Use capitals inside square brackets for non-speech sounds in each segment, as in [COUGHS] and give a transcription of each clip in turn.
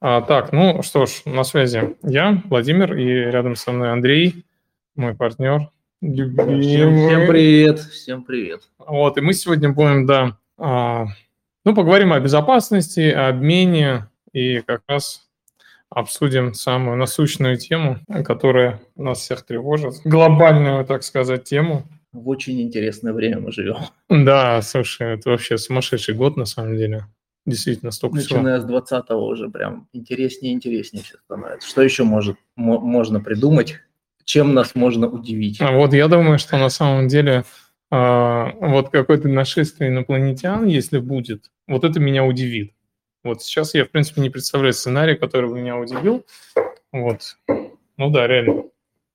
А, так, ну что ж, на связи я, Владимир, и рядом со мной Андрей, мой партнер. Любимый. Всем, всем привет, всем привет. Вот, и мы сегодня будем, да, а, ну, поговорим о безопасности, о обмене и как раз обсудим самую насущную тему, которая нас всех тревожит, глобальную, так сказать, тему. В очень интересное время мы живем. Да, слушай, это вообще сумасшедший год на самом деле. Действительно, столько Начиная всего. с 20-го уже прям интереснее и интереснее все становится. Что еще может, можно придумать, чем нас можно удивить? А вот я думаю, что на самом деле а, вот какое-то нашествие инопланетян, если будет, вот это меня удивит. Вот сейчас я, в принципе, не представляю сценарий, который бы меня удивил. Вот. Ну да, реально.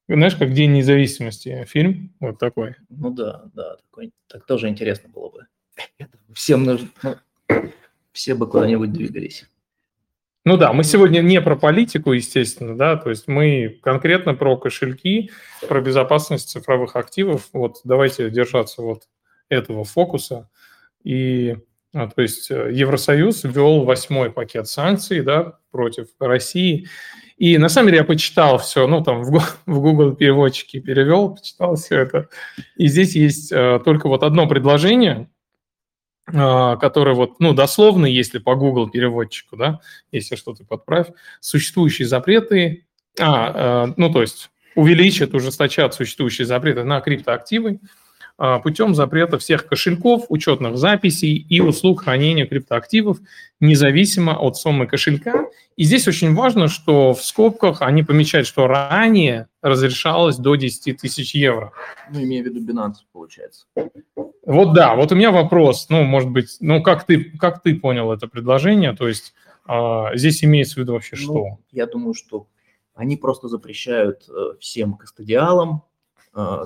Знаешь, как День независимости фильм, вот такой. Ну да, да, такой, так тоже интересно было бы. [LAUGHS] Всем нужно, ну, все бы куда-нибудь двигались. Ну да, мы сегодня не про политику, естественно, да, то есть мы конкретно про кошельки, про безопасность цифровых активов. Вот давайте держаться вот этого фокуса. И, а, то есть э, Евросоюз ввел восьмой пакет санкций, да, против России. И на самом деле я почитал все, ну там в Google переводчике перевел, почитал все это. И здесь есть э, только вот одно предложение, который вот, ну, дословно, если по Google переводчику, да, если что-то подправь, существующие запреты, а, а, ну, то есть увеличат, ужесточат существующие запреты на криптоактивы, а, путем запрета всех кошельков, учетных записей и услуг хранения криптоактивов, независимо от суммы кошелька. И здесь очень важно, что в скобках они помечают, что ранее разрешалось до 10 тысяч евро. Ну, имея в виду Binance, получается. Вот да, вот у меня вопрос, ну, может быть, ну, как ты, как ты понял это предложение, то есть а, здесь имеется в виду вообще ну, что? Я думаю, что они просто запрещают э, всем кастодиалам э,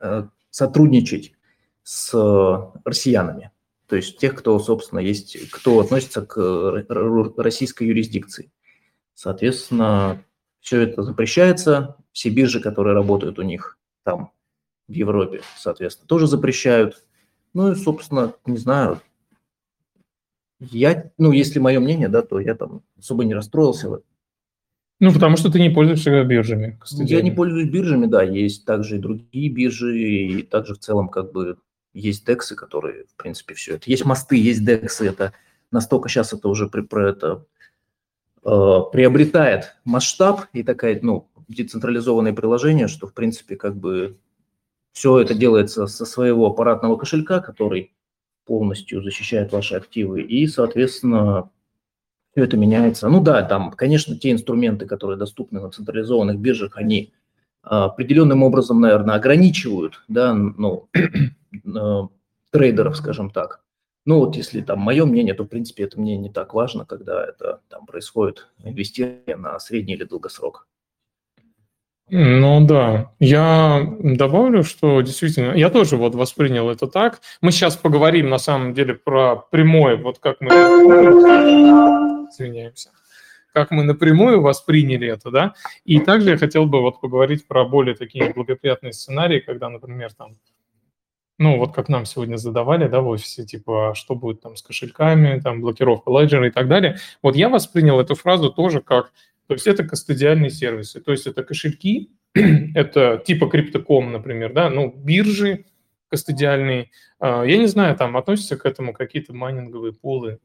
э, сотрудничать с э, россиянами, то есть тех, кто, собственно, есть, кто относится к российской юрисдикции. Соответственно, все это запрещается, все биржи, которые работают у них там, в Европе, соответственно, тоже запрещают. Ну и, собственно, не знаю, я, ну, если мое мнение, да, то я там особо не расстроился в этом. Ну, потому что ты не пользуешься биржами. Я не пользуюсь биржами, да, есть также и другие биржи, и также в целом как бы есть дексы, которые, в принципе, все это. Есть мосты, есть дексы, это настолько сейчас это уже при, про это э, приобретает масштаб и такая, ну, децентрализованное приложение, что, в принципе, как бы все это делается со своего аппаратного кошелька, который полностью защищает ваши активы, и, соответственно, все это меняется. Ну да, там, конечно, те инструменты, которые доступны на централизованных биржах, они а, определенным образом, наверное, ограничивают, да, ну, э, трейдеров, скажем так. Ну вот если там мое мнение, то в принципе это мне не так важно, когда это там происходит инвестирование на средний или долгосрок. Ну да, я добавлю, что действительно, я тоже вот воспринял это так. Мы сейчас поговорим на самом деле про прямое, вот как мы извиняемся, как мы напрямую восприняли это, да. И также я хотел бы вот поговорить про более такие благоприятные сценарии, когда, например, там, ну, вот как нам сегодня задавали, да, в офисе, типа, а что будет там с кошельками, там, блокировка леджера и так далее. Вот я воспринял эту фразу тоже как, то есть это кастодиальные сервисы, то есть это кошельки, [CLEARS THROAT] это типа криптоком, например, да, ну, биржи кастодиальные. А, я не знаю, там относятся к этому какие-то майнинговые пулы,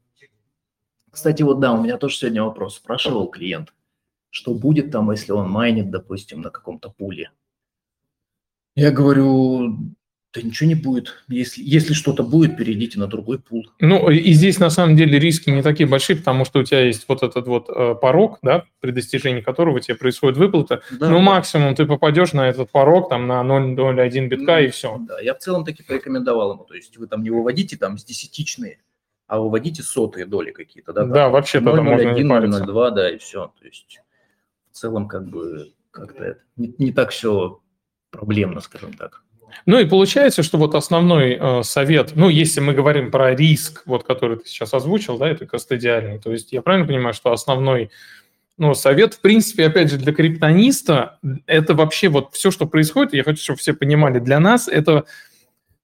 кстати, вот да, у меня тоже сегодня вопрос. Спрашивал клиент, что будет там, если он майнит, допустим, на каком-то пуле. Я говорю, да ничего не будет. Если, если что-то будет, перейдите на другой пул. Ну, и здесь на самом деле риски не такие большие, потому что у тебя есть вот этот вот э, порог, да, при достижении которого тебе происходит выплата. Да, ну, да. максимум ты попадешь на этот порог, там, на 0,01 битка ну, и все. Да, я в целом таки порекомендовал ему. То есть вы там не выводите там с десятичные а выводите сотые доли какие-то, да? Да, вообще тогда можно не 0,02, да, и все. То есть в целом как бы как-то это не, не так все проблемно, скажем так. Ну и получается, что вот основной э, совет, ну если мы говорим про риск, вот который ты сейчас озвучил, да, это кастодиальный, то есть я правильно понимаю, что основной ну, совет, в принципе, опять же, для криптониста, это вообще вот все, что происходит, я хочу, чтобы все понимали, для нас это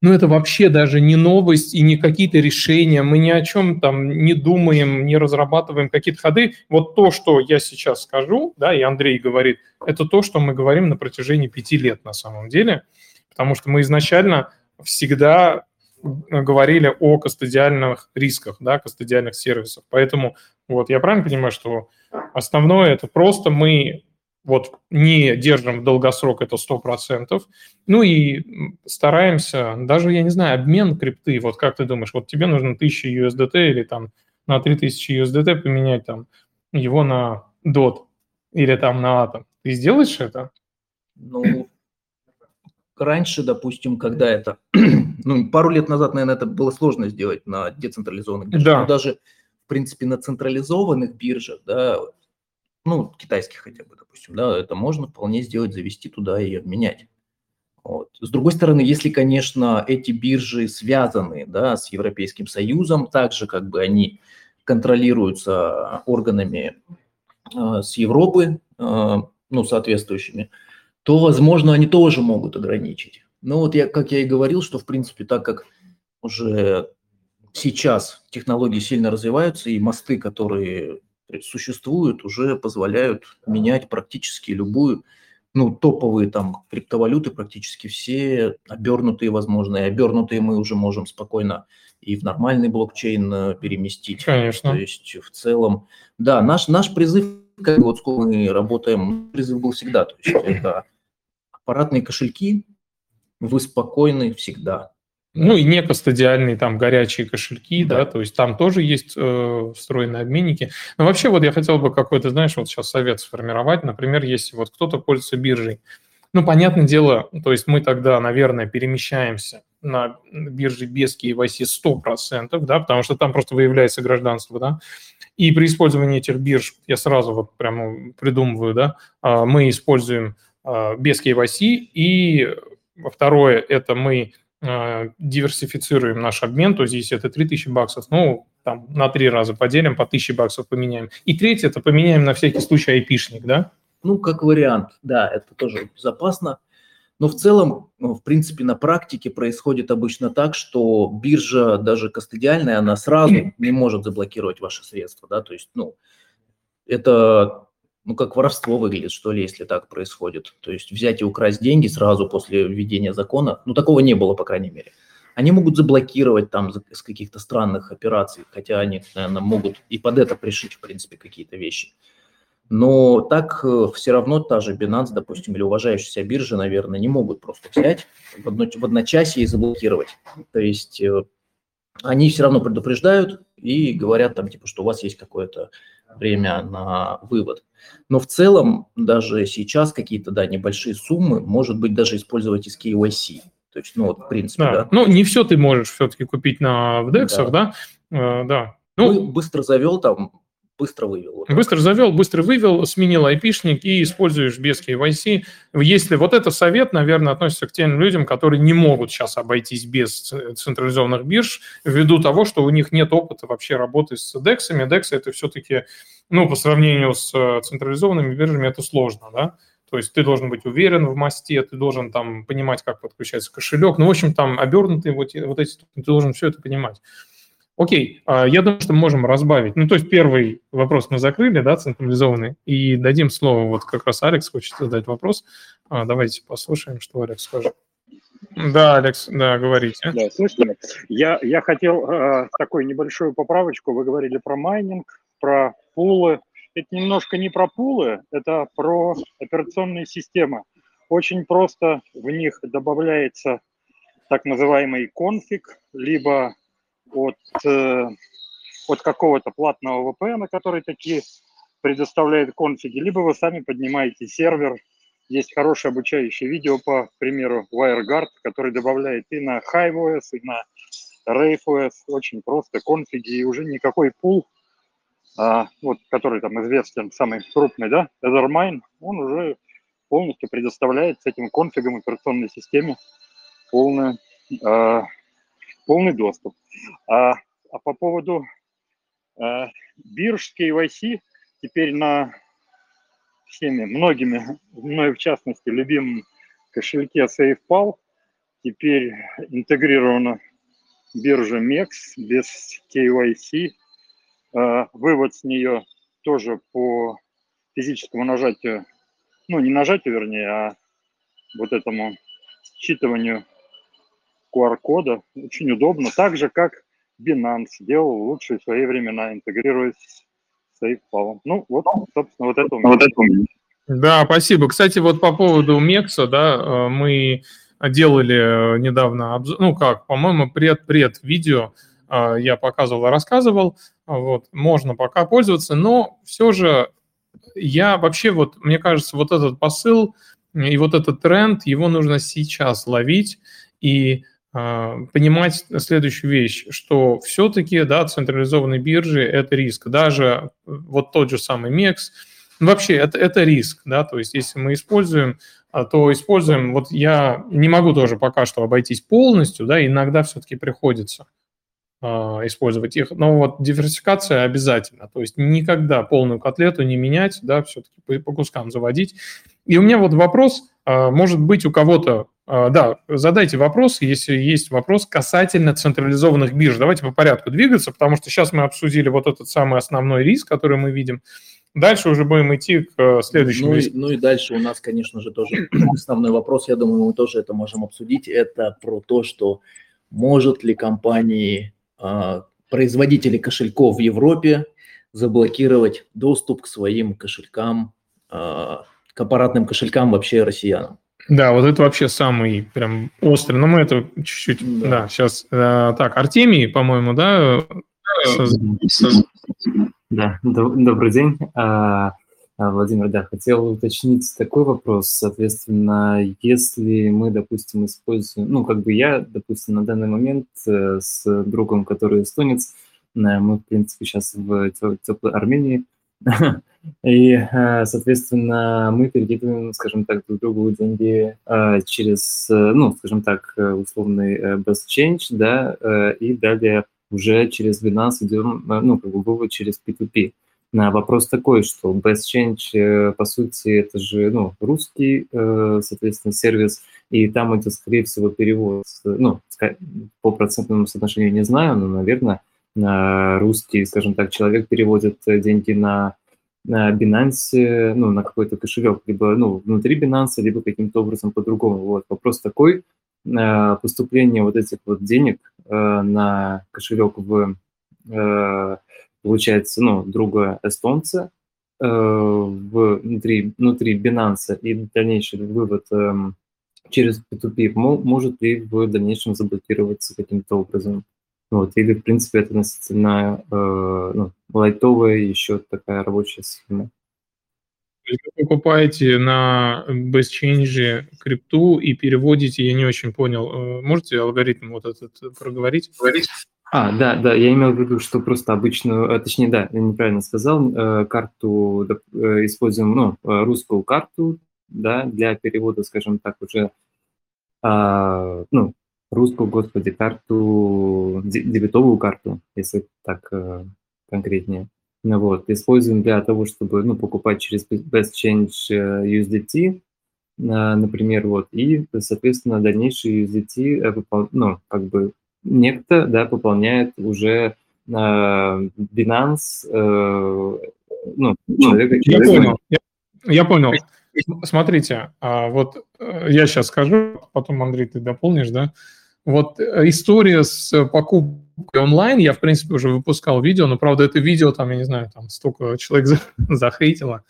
ну, это вообще даже не новость и не какие-то решения. Мы ни о чем там не думаем, не разрабатываем какие-то ходы. Вот то, что я сейчас скажу, да, и Андрей говорит, это то, что мы говорим на протяжении пяти лет на самом деле, потому что мы изначально всегда говорили о кастодиальных рисках, да, кастодиальных сервисах. Поэтому вот я правильно понимаю, что основное это просто мы вот не держим в долгосрок это 100%. Ну и стараемся, даже, я не знаю, обмен крипты, вот как ты думаешь, вот тебе нужно 1000 USDT или там на 3000 USDT поменять там его на DOT или там на Atom. Ты сделаешь это? Ну, раньше, допустим, когда это, [CLEARS THROAT] ну, пару лет назад, наверное, это было сложно сделать на децентрализованных биржах, да. но даже, в принципе, на централизованных биржах, да, ну, китайских хотя бы, допустим, да, это можно вполне сделать, завести туда и обменять. Вот. С другой стороны, если, конечно, эти биржи связаны да, с Европейским Союзом, также как бы они контролируются органами э, с Европы, э, ну, соответствующими, то, возможно, они тоже могут ограничить. Но вот я, как я и говорил, что, в принципе, так как уже сейчас технологии сильно развиваются, и мосты, которые существуют, уже позволяют менять практически любую, ну, топовые там криптовалюты практически все обернутые, возможно, и обернутые мы уже можем спокойно и в нормальный блокчейн э, переместить. Конечно. То есть в целом, да, наш, наш призыв, как вот сколько мы работаем, призыв был всегда, то есть это [CLEARS THROAT] аппаратные кошельки, вы спокойны всегда. Ну и не кастодиальные там горячие кошельки, да, да то есть там тоже есть э, встроенные обменники. Но вообще вот я хотел бы какой-то, знаешь, вот сейчас совет сформировать. Например, если вот кто-то пользуется биржей, ну, понятное дело, то есть мы тогда, наверное, перемещаемся на бирже без KYC 100%, да, потому что там просто выявляется гражданство, да, и при использовании этих бирж, я сразу вот прямо придумываю, да, а, мы используем а, без KYC, и второе, это мы диверсифицируем наш обмен, то здесь это 3000 баксов, ну, там на три раза поделим, по 1000 баксов поменяем. И третье, это поменяем на всякий случай айпишник, да? Ну, как вариант, да, это тоже безопасно. Но в целом, ну, в принципе, на практике происходит обычно так, что биржа, даже кастодиальная, она сразу не может заблокировать ваши средства, да, то есть, ну, это ну, как воровство выглядит, что ли, если так происходит. То есть взять и украсть деньги сразу после введения закона, ну, такого не было, по крайней мере. Они могут заблокировать там с каких-то странных операций, хотя они, наверное, могут и под это пришить, в принципе, какие-то вещи. Но так э, все равно та же Binance, допустим, или уважающаяся биржа, наверное, не могут просто взять в, одно, в одночасье и заблокировать. То есть э, они все равно предупреждают и говорят там, типа, что у вас есть какое-то время на вывод. Но в целом даже сейчас какие-то, да, небольшие суммы, может быть, даже использовать из KYC. То есть, ну, вот, в принципе, да. да. Ну, не все ты можешь все-таки купить на в да, да? Э, да. Ну, быстро завел там быстро вывел. Вот быстро завел, быстро вывел, сменил айпишник и используешь без KYC. Если вот это совет, наверное, относится к тем людям, которые не могут сейчас обойтись без централизованных бирж, ввиду того, что у них нет опыта вообще работы с DEX. DEX это все-таки, ну, по сравнению с э, централизованными биржами, это сложно, да? То есть ты должен быть уверен в мосте, ты должен там понимать, как подключается кошелек. Ну, в общем, там обернутые вот, вот эти, ты должен все это понимать. Окей, а, я думаю, что мы можем разбавить. Ну, то есть первый вопрос мы закрыли, да, централизованный, и дадим слово, вот как раз Алекс хочет задать вопрос. А, давайте послушаем, что Алекс скажет. Да, Алекс, да, говорите. Да, слышно. Я, я хотел э, такую небольшую поправочку. Вы говорили про майнинг, про пулы. Это немножко не про пулы, это про операционные системы. Очень просто в них добавляется так называемый конфиг, либо от, э, от какого-то платного VPN, который такие предоставляет конфиги, либо вы сами поднимаете сервер. Есть хорошее обучающее видео, по примеру, WireGuard, который добавляет и на HiveOS, и на RaveOS. Очень просто конфиги, и уже никакой пул, а, вот, который там известен, самый крупный, да, Ethermine, он уже полностью предоставляет с этим конфигом операционной системе полную а, полный доступ. А, а по поводу а, бирж KYC, теперь на всеми, многими, мной в частности, любимом кошельке SafePal, теперь интегрирована биржа MEX без KYC. А, вывод с нее тоже по физическому нажатию, ну не нажатию вернее, а вот этому считыванию QR-кода. Очень удобно. Так же, как Binance делал в лучшие свои времена, интегрируясь с SafePal. Ну, вот, собственно, вот это у меня. Вот это у меня. Да, спасибо. Кстати, вот по поводу Мекса, да, э, мы делали недавно обзор, ну как, по-моему, пред-пред видео э, я показывал и рассказывал, вот, можно пока пользоваться, но все же я вообще вот, мне кажется, вот этот посыл и вот этот тренд, его нужно сейчас ловить и э, понимать следующую вещь, что все-таки, да, централизованные биржи – это риск. Даже вот тот же самый MEX, вообще это, это риск, да, то есть если мы используем, а, то используем, вот я не могу тоже пока что обойтись полностью, да, иногда все-таки приходится а, использовать их. Но вот диверсификация обязательно. То есть никогда полную котлету не менять, да, все-таки по, по кускам заводить. И у меня вот вопрос, а, может быть, у кого-то, а, да, задайте вопрос, если есть вопрос касательно централизованных бирж. Давайте по порядку двигаться, потому что сейчас мы обсудили вот этот самый основной риск, который мы видим. Дальше уже будем идти к следующему. Ну, и, ну и дальше у нас, конечно же, тоже [CLEARS THROAT] основной вопрос, я думаю, мы тоже это можем обсудить, это про то, что может ли компании а, производители кошельков в Европе заблокировать доступ к своим кошелькам, а, к аппаратным кошелькам вообще россиянам. Да, вот это вообще самый прям острый. Но мы это чуть-чуть, да, да сейчас. Э, так, Артемий, по-моему, да? Да, добрый день. А, а, Владимир, да, хотел уточнить такой вопрос. Соответственно, если мы, допустим, используем, ну, как бы я, допустим, на данный момент э, с другом, который эстонец, э, мы, в принципе, сейчас в теплой Армении, [LAUGHS] и, э, соответственно, мы перекидываем, скажем так, друг другу деньги через, ну, скажем так, условный best change, да, и далее уже через Binance идем, ну, как бы вывод через P2P. Вопрос такой, что Best Change, э, по сути, это же ну, русский, э, соответственно, сервис, и там это, скорее всего, перевод, ну, по процентному соотношению не знаю, но, наверное, русский, скажем так, человек переводит деньги на, Binance, ну, на какой-то кошелек, либо, ну, внутри Binance, либо каким-то образом по-другому. Вот, вопрос такой, э, поступление вот этих вот денег на кошелек в получается, ну, друга эстонца э, внутри, внутри Binance и дальнейший вывод э, через P2P может ли в дальнейшем заблокироваться каким-то образом. Вот, или, в принципе, это относительно э, ну, лайтовая еще такая рабочая схема. Вы покупаете на BestChange крипту и переводите, я не очень понял. Э, можете алгоритм вот этот проговорить? А, да, да, я имел в виду, что просто обычную, э, точнее, да, я неправильно сказал, э, карту используем, ну, русскую карту, да, для перевода, скажем так, уже, а, ну, русскую, господи, карту, дебетовую карту, если так конкретнее. Ну, вот, используем для того, чтобы, ну, покупать через Best Change USDT, например, вот, и, соответственно, дальнейшие USDT, ну, как бы некто, да, пополняет уже э, Binance, э, ну, человека. Я понял. Я, я понял. Смотрите, а вот э, я сейчас скажу, потом, Андрей, ты дополнишь, да? Вот э, история с покупкой онлайн, я, в принципе, уже выпускал видео, но, правда, это видео, там, я не знаю, там столько человек [LAUGHS] захейтило.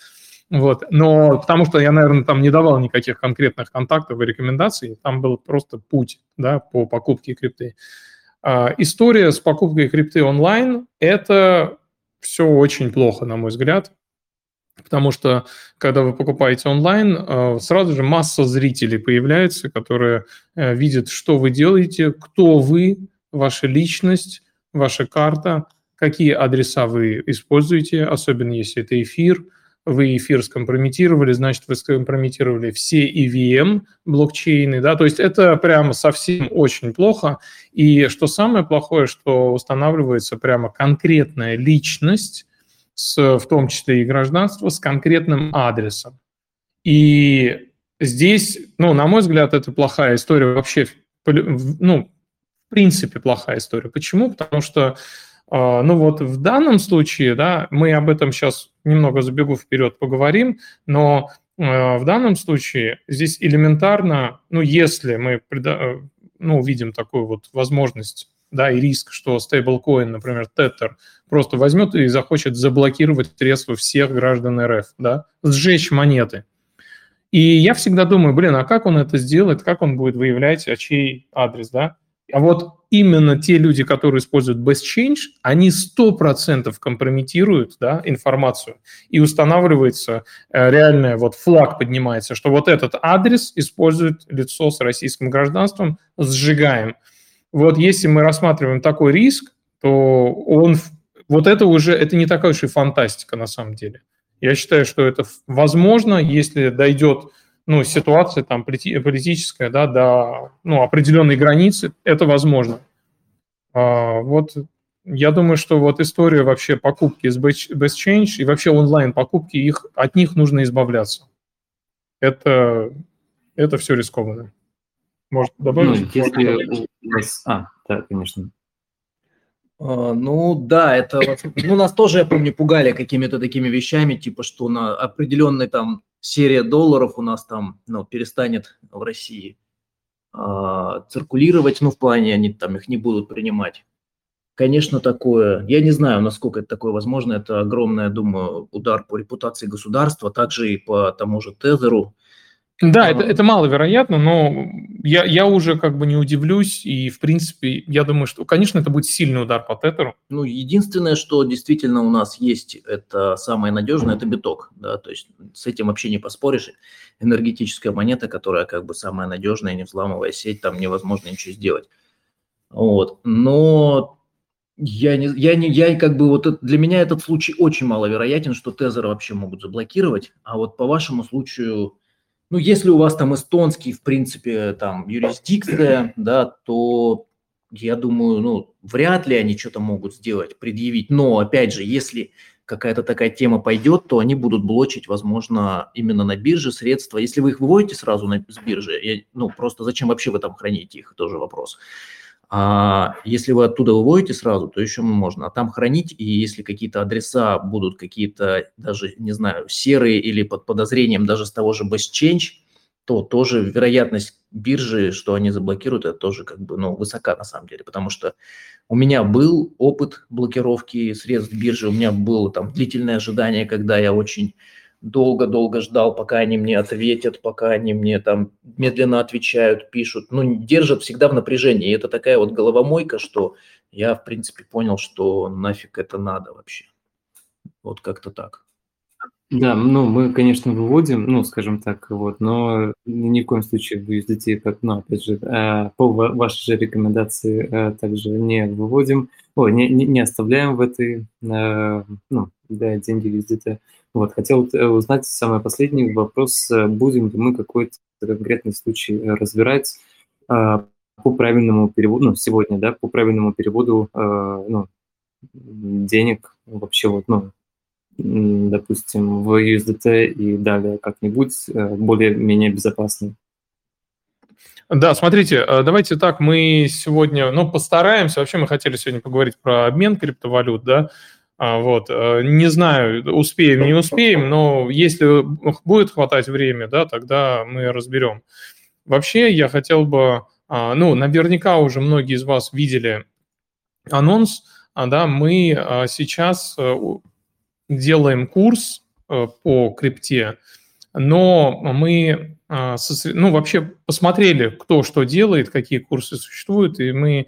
Вот. Но потому что я, наверное, там не давал никаких конкретных контактов и рекомендаций, там был просто путь да, по покупке крипты. А, история с покупкой крипты онлайн – это все очень плохо, на мой взгляд, потому что когда вы покупаете онлайн, а, сразу же масса зрителей появляется, которые э, видят, что вы делаете, кто вы, ваша личность, ваша карта, какие адреса вы используете, особенно если это эфир – вы эфир скомпрометировали, значит, вы скомпрометировали все EVM блокчейны, да, то есть это прямо совсем очень плохо. И что самое плохое, что устанавливается прямо конкретная личность, с, в том числе и гражданство, с конкретным адресом. И здесь, ну, на мой взгляд, это плохая история вообще ну, в принципе, плохая история. Почему? Потому что, а, ну вот в данном случае, да, мы об этом сейчас немного забегу вперед, поговорим, но а, в данном случае здесь элементарно, ну, если мы ну, увидим такую вот возможность да, и риск, что стейблкоин, например, Tether, просто возьмет и захочет заблокировать средства всех граждан РФ, да, сжечь монеты. И я всегда думаю, блин, а как он это сделает, как он будет выявлять, а чей адрес, да? А вот именно те люди, которые используют Best Change, они 100% компрометируют да, информацию, и устанавливается э, реальная, вот флаг поднимается, что вот этот адрес использует лицо с российским гражданством, сжигаем. Вот если мы рассматриваем такой риск, то он, вот это уже, это не такая уж и фантастика на самом деле. Я считаю, что это возможно, если дойдет ну, ситуация там политическая, да, до ну, определенной границы, это возможно. А, вот я думаю, что вот история вообще покупки с Best Change и вообще онлайн покупки, их, от них нужно избавляться. Это, это все рискованно. Может, добавить? Ну, если у вас... А, да, конечно. А, ну да, это ну, нас тоже, я помню, пугали какими-то такими вещами, типа что на определенной там серия долларов у нас там ну, перестанет в России э, циркулировать, ну в плане они там их не будут принимать. Конечно, такое, я не знаю, насколько это такое возможно, это огромный, я думаю, удар по репутации государства, также и по тому же Тезеру, да, это, это маловероятно, но я, я уже как бы не удивлюсь, и в принципе, я думаю, что, конечно, это будет сильный удар по тетherу. Ну, единственное, что действительно у нас есть, это самое надежное, это биток, да, то есть с этим вообще не поспоришь. Энергетическая монета, которая как бы самая надежная, не взламывая сеть, там невозможно ничего сделать. Вот, но я не, я не, я как бы вот для меня этот случай очень маловероятен, что тезеры вообще могут заблокировать, а вот по вашему случаю ну, если у вас там эстонский, в принципе, там юрисдикция, да, то я думаю, ну, вряд ли они что-то могут сделать, предъявить. Но, опять же, если какая-то такая тема пойдет, то они будут блочить, возможно, именно на бирже средства. Если вы их выводите сразу на, с биржи, я, ну, просто зачем вообще вы там храните их, тоже вопрос. А если вы оттуда выводите сразу, то еще можно. А там хранить, и если какие-то адреса будут какие-то даже, не знаю, серые или под подозрением даже с того же Best Change, то тоже вероятность биржи, что они заблокируют, это тоже как бы, ну, высока на самом деле, потому что у меня был опыт блокировки средств биржи, у меня было там длительное ожидание, когда я очень долго-долго ждал, пока они мне ответят, пока они мне там медленно отвечают, пишут. Ну, держат всегда в напряжении. И это такая вот головомойка, что я, в принципе, понял, что нафиг это надо вообще. Вот как-то так. Да, ну, мы, конечно, выводим, ну, скажем так, вот, но ни в коем случае в USDT, как, ну, опять же, э, по вашей же рекомендации э, также не выводим, о, не, не, оставляем в этой, э, ну, да, деньги в USDT. Вот, хотел узнать самый последний вопрос, будем ли мы какой-то конкретный случай разбирать по правильному переводу, ну, сегодня, да, по правильному переводу, ну, денег вообще вот, ну, допустим, в USDT и далее как-нибудь э, более-менее безопасный. Да, смотрите, э, давайте так, мы сегодня, ну, постараемся, вообще мы хотели сегодня поговорить про обмен криптовалют, да, вот, э, не знаю, успеем, не успеем, но если будет хватать время, да, тогда мы разберем. Вообще, я хотел бы, а, ну, наверняка уже многие из вас видели анонс, а, да, мы сейчас делаем курс э, по крипте, но мы э, ну, вообще посмотрели, кто что делает, какие курсы существуют, и мы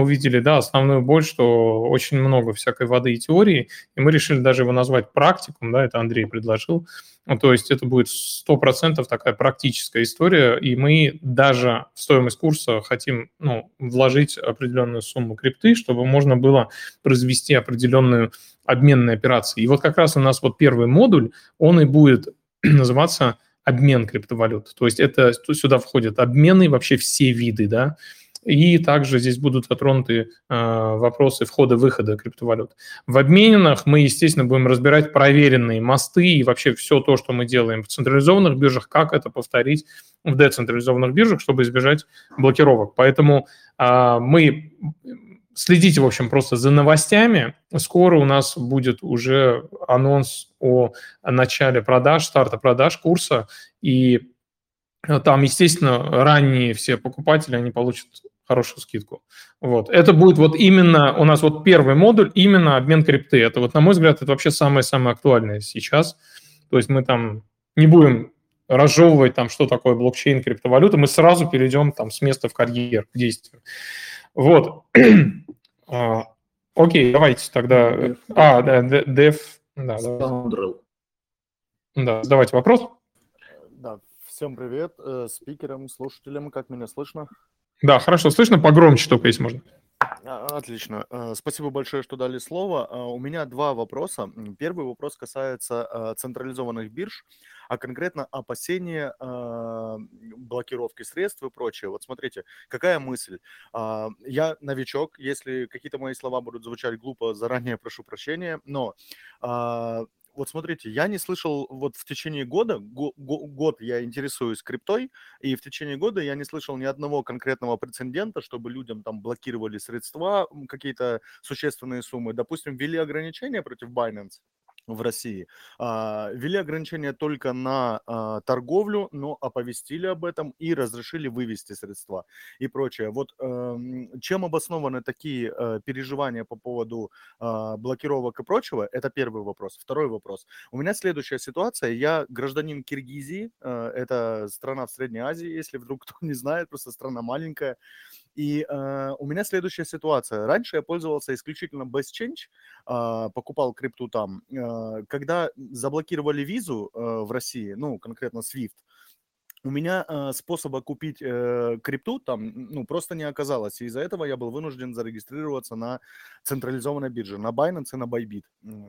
увидели, да, основную боль, что очень много всякой воды и теории, и мы решили даже его назвать практикум, да, это Андрей предложил, ну, то есть это будет 100% такая практическая история, и мы даже в стоимость курса хотим ну, вложить определенную сумму крипты, чтобы можно было произвести определенную обменные операции. И вот как раз у нас вот первый модуль, он и будет [CLEARS THROAT] называться обмен криптовалют. То есть это сюда входят обмены, вообще все виды, да, и также здесь будут затронуты вопросы входа-выхода криптовалют. В обмененных мы, естественно, будем разбирать проверенные мосты и вообще все то, что мы делаем в централизованных биржах, как это повторить в децентрализованных биржах, чтобы избежать блокировок. Поэтому мы Следите, в общем, просто за новостями. Скоро у нас будет уже анонс о начале продаж, старта продаж курса. И там, естественно, ранние все покупатели, они получат хорошую скидку. Вот. Это будет вот именно, у нас вот первый модуль, именно обмен крипты. Это вот, на мой взгляд, это вообще самое-самое актуальное сейчас. То есть мы там не будем разжевывать там, что такое блокчейн, криптовалюта, мы сразу перейдем там с места в карьер, к действию. Вот. [CLEARS THROAT] А, окей, давайте тогда... А, да, Dev... Да, да, задавайте вопрос. Да, всем привет, э, спикерам, слушателям, как меня слышно? Да, хорошо, слышно, погромче только, если можно. А, отлично. Э, спасибо большое, что дали слово. А, у меня два вопроса. Первый вопрос касается э, централизованных бирж а конкретно опасения э, блокировки средств и прочее. Вот смотрите, какая мысль. Э, я новичок, если какие-то мои слова будут звучать глупо, заранее прошу прощения, но э, вот смотрите, я не слышал вот в течение года, го, го, год я интересуюсь криптой, и в течение года я не слышал ни одного конкретного прецедента, чтобы людям там блокировали средства, какие-то существенные суммы. Допустим, ввели ограничения против Binance, в России. А, ввели ограничения только на а, торговлю, но оповестили об этом и разрешили вывести средства и прочее. Вот эм, чем обоснованы такие э, переживания по поводу а, блокировок и прочего? Это первый вопрос. Второй вопрос. У меня следующая ситуация. Я гражданин Киргизии, э, это страна в Средней Азии, если вдруг кто не знает, просто страна маленькая. И э, у меня следующая ситуация. Раньше я пользовался исключительно Best Change, э, покупал крипту там. Э, когда заблокировали визу э, в России, ну, конкретно SWIFT, у меня э, способа купить э, крипту там ну, просто не оказалось. И из-за этого я был вынужден зарегистрироваться на централизованной бирже, на Binance и на Bybit,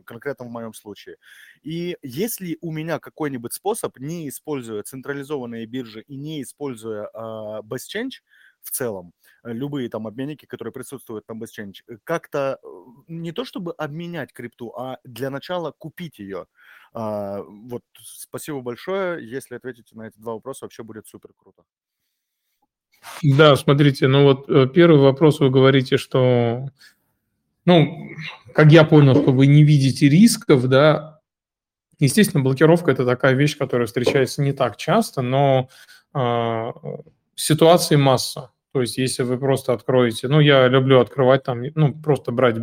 конкретно в моем случае. И если у меня какой-нибудь способ, не используя централизованные биржи и не используя э, Best Change, в целом, э, любые там обменники, которые присутствуют на BestChange, э, как-то э, не то чтобы обменять крипту, а для начала купить ее. А, вот, спасибо большое. Если ответите на эти два вопроса, вообще будет супер круто. Да, смотрите, ну вот первый вопрос вы говорите, что, ну, как я понял, что вы не видите рисков, да, естественно, блокировка – это такая вещь, которая встречается не так часто, но э, ситуаций масса. То есть, если вы просто откроете, ну, я люблю открывать там, ну, просто брать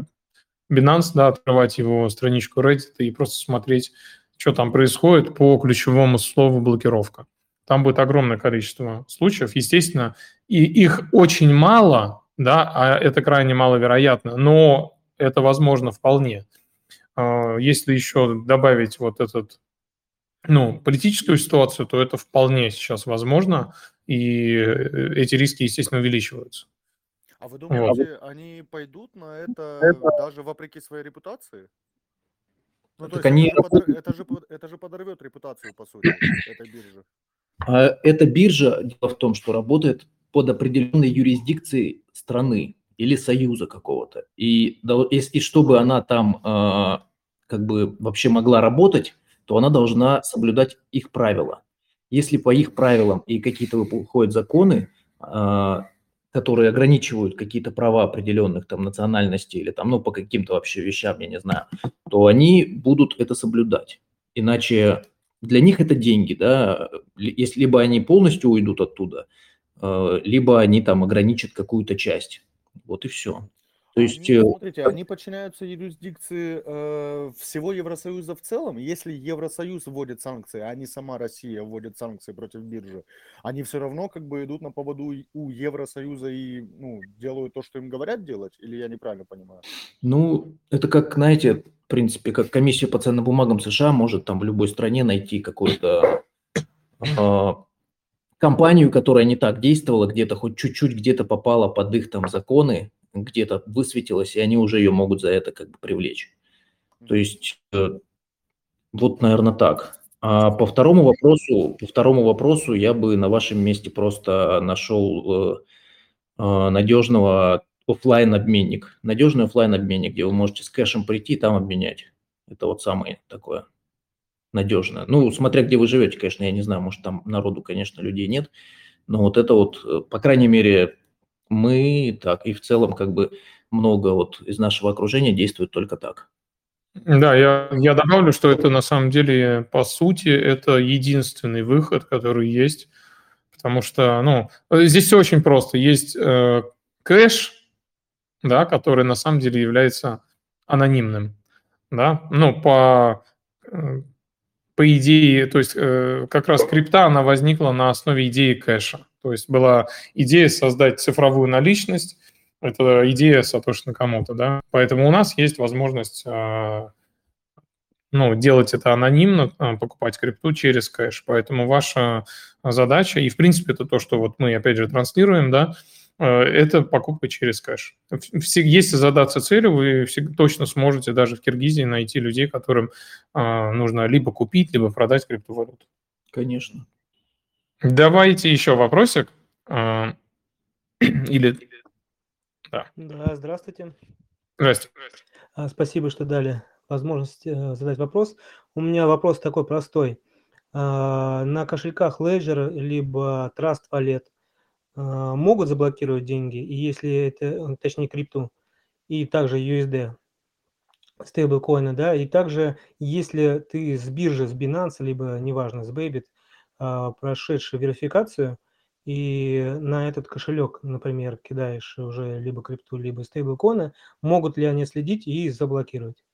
Binance, да, открывать его страничку Reddit и просто смотреть, что там происходит по ключевому слову блокировка. Там будет огромное количество случаев, естественно, и их очень мало, да, а это крайне маловероятно, но это возможно вполне. А, если еще добавить вот этот, ну, политическую ситуацию, то это вполне сейчас возможно и э, эти риски, естественно, увеличиваются. А вы думаете, вот. они пойдут на это, это даже вопреки своей репутации? Ну, так они... это, же подор... это, же, это же подорвет репутацию, по сути, [CLEARS THROAT] этой биржи. А эта биржа, дело в том, что работает под определенной юрисдикцией страны или союза какого-то. И, и чтобы она там э, как бы вообще могла работать, то она должна соблюдать их правила. Если по их правилам и какие-то выходят законы, а, которые ограничивают какие-то права определенных там национальностей или там, ну, по каким-то вообще вещам, я не знаю, то они будут это соблюдать. Иначе для них это деньги, да, если либо они полностью уйдут оттуда, а, либо они там ограничат какую-то часть. Вот и все. То есть, они, э, смотрите, они подчиняются юрисдикции э, всего Евросоюза в целом. Если Евросоюз вводит санкции, а не сама Россия вводит санкции против биржи, они все равно как бы идут на поводу у Евросоюза и ну, делают то, что им говорят делать? Или я неправильно понимаю? Ну, это как, знаете, в принципе, как комиссия по ценным бумагам США может там в любой стране найти какую-то э, компанию, которая не так действовала, где-то хоть чуть-чуть где-то попала под их там законы, где-то высветилась, и они уже ее могут за это как бы привлечь. То есть э, вот, наверное, так. А по второму вопросу, по второму вопросу я бы на вашем месте просто нашел э, надежного офлайн обменник, надежный офлайн обменник, где вы можете с кэшем прийти и там обменять. Это вот самое такое надежное. Ну, смотря где вы живете, конечно, я не знаю, может там народу, конечно, людей нет, но вот это вот, э, по крайней мере, мы так и в целом как бы много вот из нашего окружения действует только так. Да, я, я добавлю, что это на самом деле, по сути, это единственный выход, который есть, потому что, ну, здесь все очень просто. Есть э, кэш, да, который на самом деле является анонимным, да, ну, по, э, по идее, то есть э, как раз крипта, она возникла на основе идеи кэша, то есть была идея создать цифровую наличность, это идея Сатоши Накамото, да, поэтому у нас есть возможность э, ну, делать это анонимно, покупать крипту через кэш. Поэтому ваша задача, и в принципе это то, что вот мы опять же транслируем, да, Э, это покупка через кэш. Если задаться целью, вы точно сможете даже в Киргизии найти людей, которым а, нужно либо купить, либо продать криптовалюту. Конечно. Давайте еще вопросик. А, [CLEARS THROAT] или... Да. да, здравствуйте. Здравствуйте. А, спасибо, что дали возможность э, задать вопрос. У меня вопрос такой простой. На кошельках Ledger либо Trust Wallet а, могут заблокировать деньги, и если это, э, точнее, крипту, и также USD, стейблкоины, да, и также, если ты с биржи, с Binance, либо, неважно, с Bybit, а, прошедший верификацию, и на этот кошелек, например, кидаешь уже либо крипту, либо стейблкоины, могут ли они следить и заблокировать?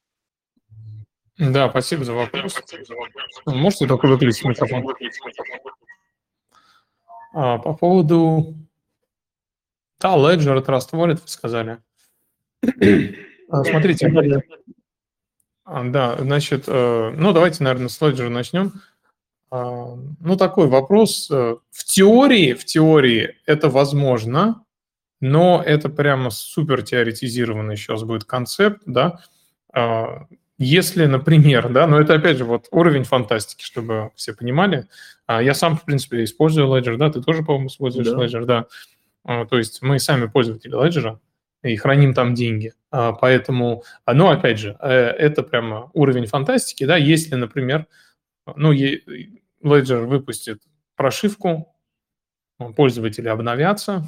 Да, спасибо за вопрос. Можете только выключить микрофон? А, по поводу... Да, Ledger, Trust Wallet, вы сказали. А, смотрите, а, да, значит, э, ну давайте, наверное, с Ledger начнем. А, ну, такой вопрос. Э, в теории, в теории это возможно, но это прямо супер теоретизированный сейчас будет концепт, да. Если, например, да, но это опять же вот уровень фантастики, чтобы все понимали. А, я сам, в принципе, использую Ledger, да, ты тоже, по-моему, используешь да. Ledger, да. А, то есть мы сами пользователи Ledger и храним там деньги. А, поэтому, ну, опять же, э, это прямо уровень фантастики, да, если, например, ну, Ledger выпустит прошивку, пользователи обновятся,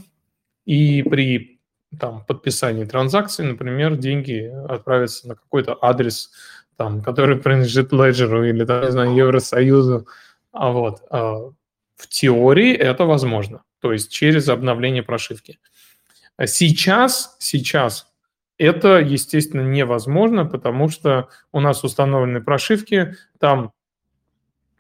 и при там, подписании транзакции, например, деньги отправятся на какой-то адрес, там, который [LAUGHS] принадлежит Ledger или, там, не знаю, Евросоюзу. А вот а, в теории это возможно, то есть через обновление прошивки. Сейчас, сейчас это, естественно, невозможно, потому что у нас установлены прошивки, там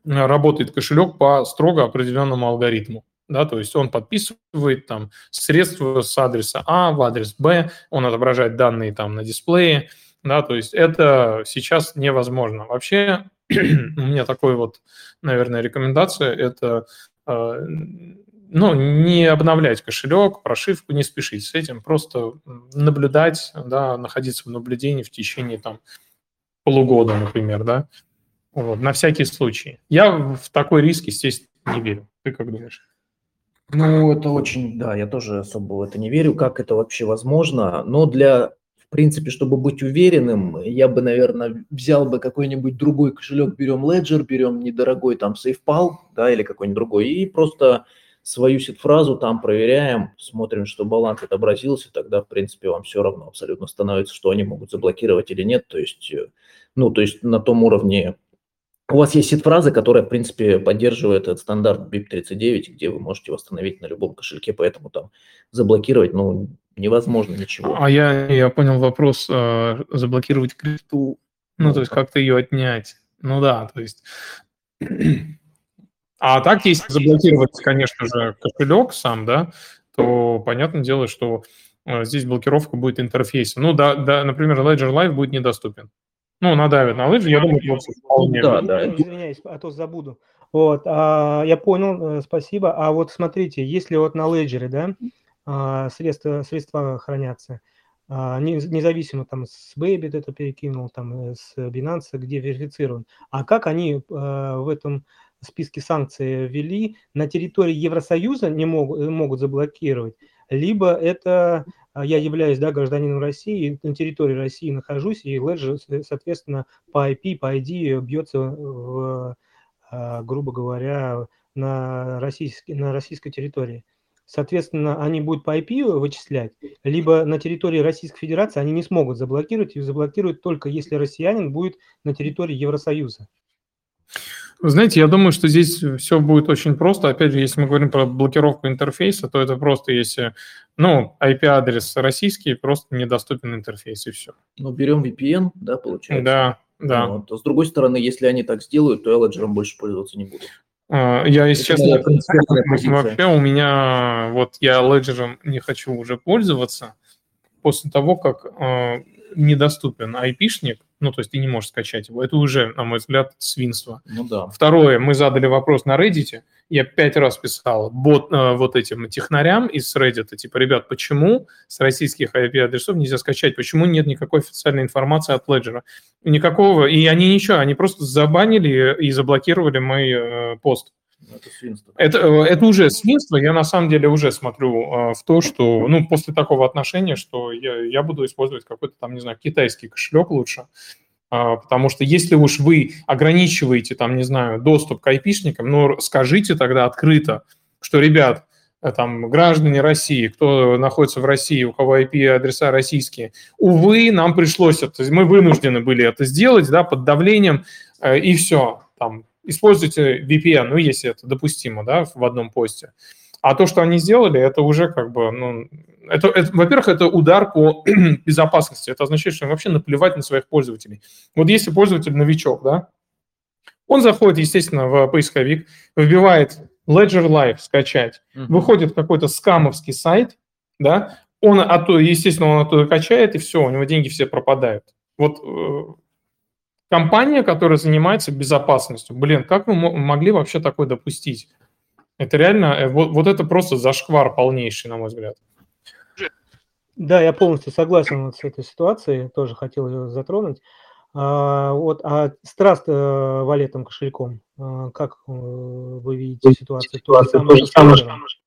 работает кошелек по строго определенному алгоритму да, то есть он подписывает там средства с адреса А в адрес Б, он отображает данные там на дисплее, да, то есть это сейчас невозможно. Вообще [CLEARS THROAT] у меня такой вот, наверное, рекомендация, это э, ну, не обновлять кошелек, прошивку, не спешить с этим, просто наблюдать, да, находиться в наблюдении в течение там полугода, например, да, вот, на всякий случай. Я в такой риск, естественно, не верю. Ты как думаешь? Ну, это очень, да, я тоже особо в это не верю, как это вообще возможно. Но для, в принципе, чтобы быть уверенным, я бы, наверное, взял бы какой-нибудь другой кошелек, берем Ledger, берем недорогой там SafePal, да, или какой-нибудь другой, и просто свою сет-фразу там проверяем, смотрим, что баланс отобразился, тогда, в принципе, вам все равно абсолютно становится, что они могут заблокировать или нет. То есть, э, ну, то есть на том уровне у вас есть сид-фраза, которая, в принципе, поддерживает этот стандарт BIP39, где вы можете восстановить на любом кошельке, поэтому там заблокировать, ну, невозможно ничего. А я, я понял вопрос, э, заблокировать крипту, ну, ну то есть как-то ее отнять. Ну да, то есть... А так, если заблокировать, конечно же, кошелек сам, да, то понятное дело, что э, здесь блокировка будет интерфейса. Ну да, да, например, Ledger Live будет недоступен. Ну, надавит на лыжи, я думаю, это вполне. Да, да. Извиняюсь, а то забуду. Вот, а, я понял, э, спасибо. А вот смотрите, если вот на леджере, да, а, средства, средства хранятся, а, независимо там с Bybit это перекинул, там э, с Binance, где верифицирован. А как они а, в этом списке санкций ввели, на территории Евросоюза не могут, могут заблокировать, либо это я являюсь да, гражданином России, на территории России нахожусь, и Ledger, соответственно, по IP, по ID бьется, в, а, грубо говоря, на, российский, на российской территории. Соответственно, они будут по IP вычислять, либо на территории Российской Федерации они не смогут заблокировать, и заблокируют только если россиянин будет на территории Евросоюза. Вы знаете, я думаю, что здесь все будет очень просто. Опять же, если мы говорим про блокировку интерфейса, то это просто если, ну, IP-адрес российский, просто недоступен интерфейс, и все. Ну, берем VPN, да, получается? Да, да. Вот. А с другой стороны, если они так сделают, то я Ledger больше пользоваться не буду. А, я, если честно, [LAUGHS] вообще у меня, вот я Ledger не хочу уже пользоваться после того, как э, недоступен IP-шник, ну, то есть ты не можешь скачать его. Это уже, на мой взгляд, свинство. Ну да. Второе, мы задали вопрос на Reddit, я пять раз писал бот, э, вот этим технарям из Reddit, типа, ребят, почему с российских IP-адресов нельзя скачать, почему нет никакой официальной информации от Ledger? Никакого, и они ничего, они просто забанили и заблокировали мой э, пост. Это э, это уже свинство. Я на самом деле уже смотрю э, в то, что, ну, после такого отношения, что я, я буду использовать какой-то там, не знаю, китайский кошелек лучше. Э, потому что если уж вы ограничиваете, там, не знаю, доступ к айпишникам, ну, скажите тогда открыто, что, ребят, э, там, граждане России, кто находится в России, у кого IP-адреса российские, увы, нам пришлось это, мы вынуждены были это сделать, да, под давлением, и все, там, используйте VPN, ну, если это допустимо, да, в одном посте. А то, что они сделали, это уже как бы, ну, это, это, во-первых, это удар по [CLEARS THROAT] безопасности. Это означает, что им вообще наплевать на своих пользователей. Вот если пользователь новичок, да, он заходит, естественно, в поисковик, вбивает Ledger Live скачать, uh-huh. выходит какой-то скамовский сайт, да, он оттуда, естественно, он оттуда качает, и все, у него деньги все пропадают. Вот э, компания, которая занимается безопасностью. Блин, как вы могли вообще такое допустить? Это реально, э, вот, вот это просто зашквар полнейший, на мой взгляд. Да, я полностью согласен вот с этой ситуацией, тоже хотел ее затронуть. А, вот, а с Траст э, валетом кошельком, а, как э, вы видите ситуацию? Ситуация то же самое, Э,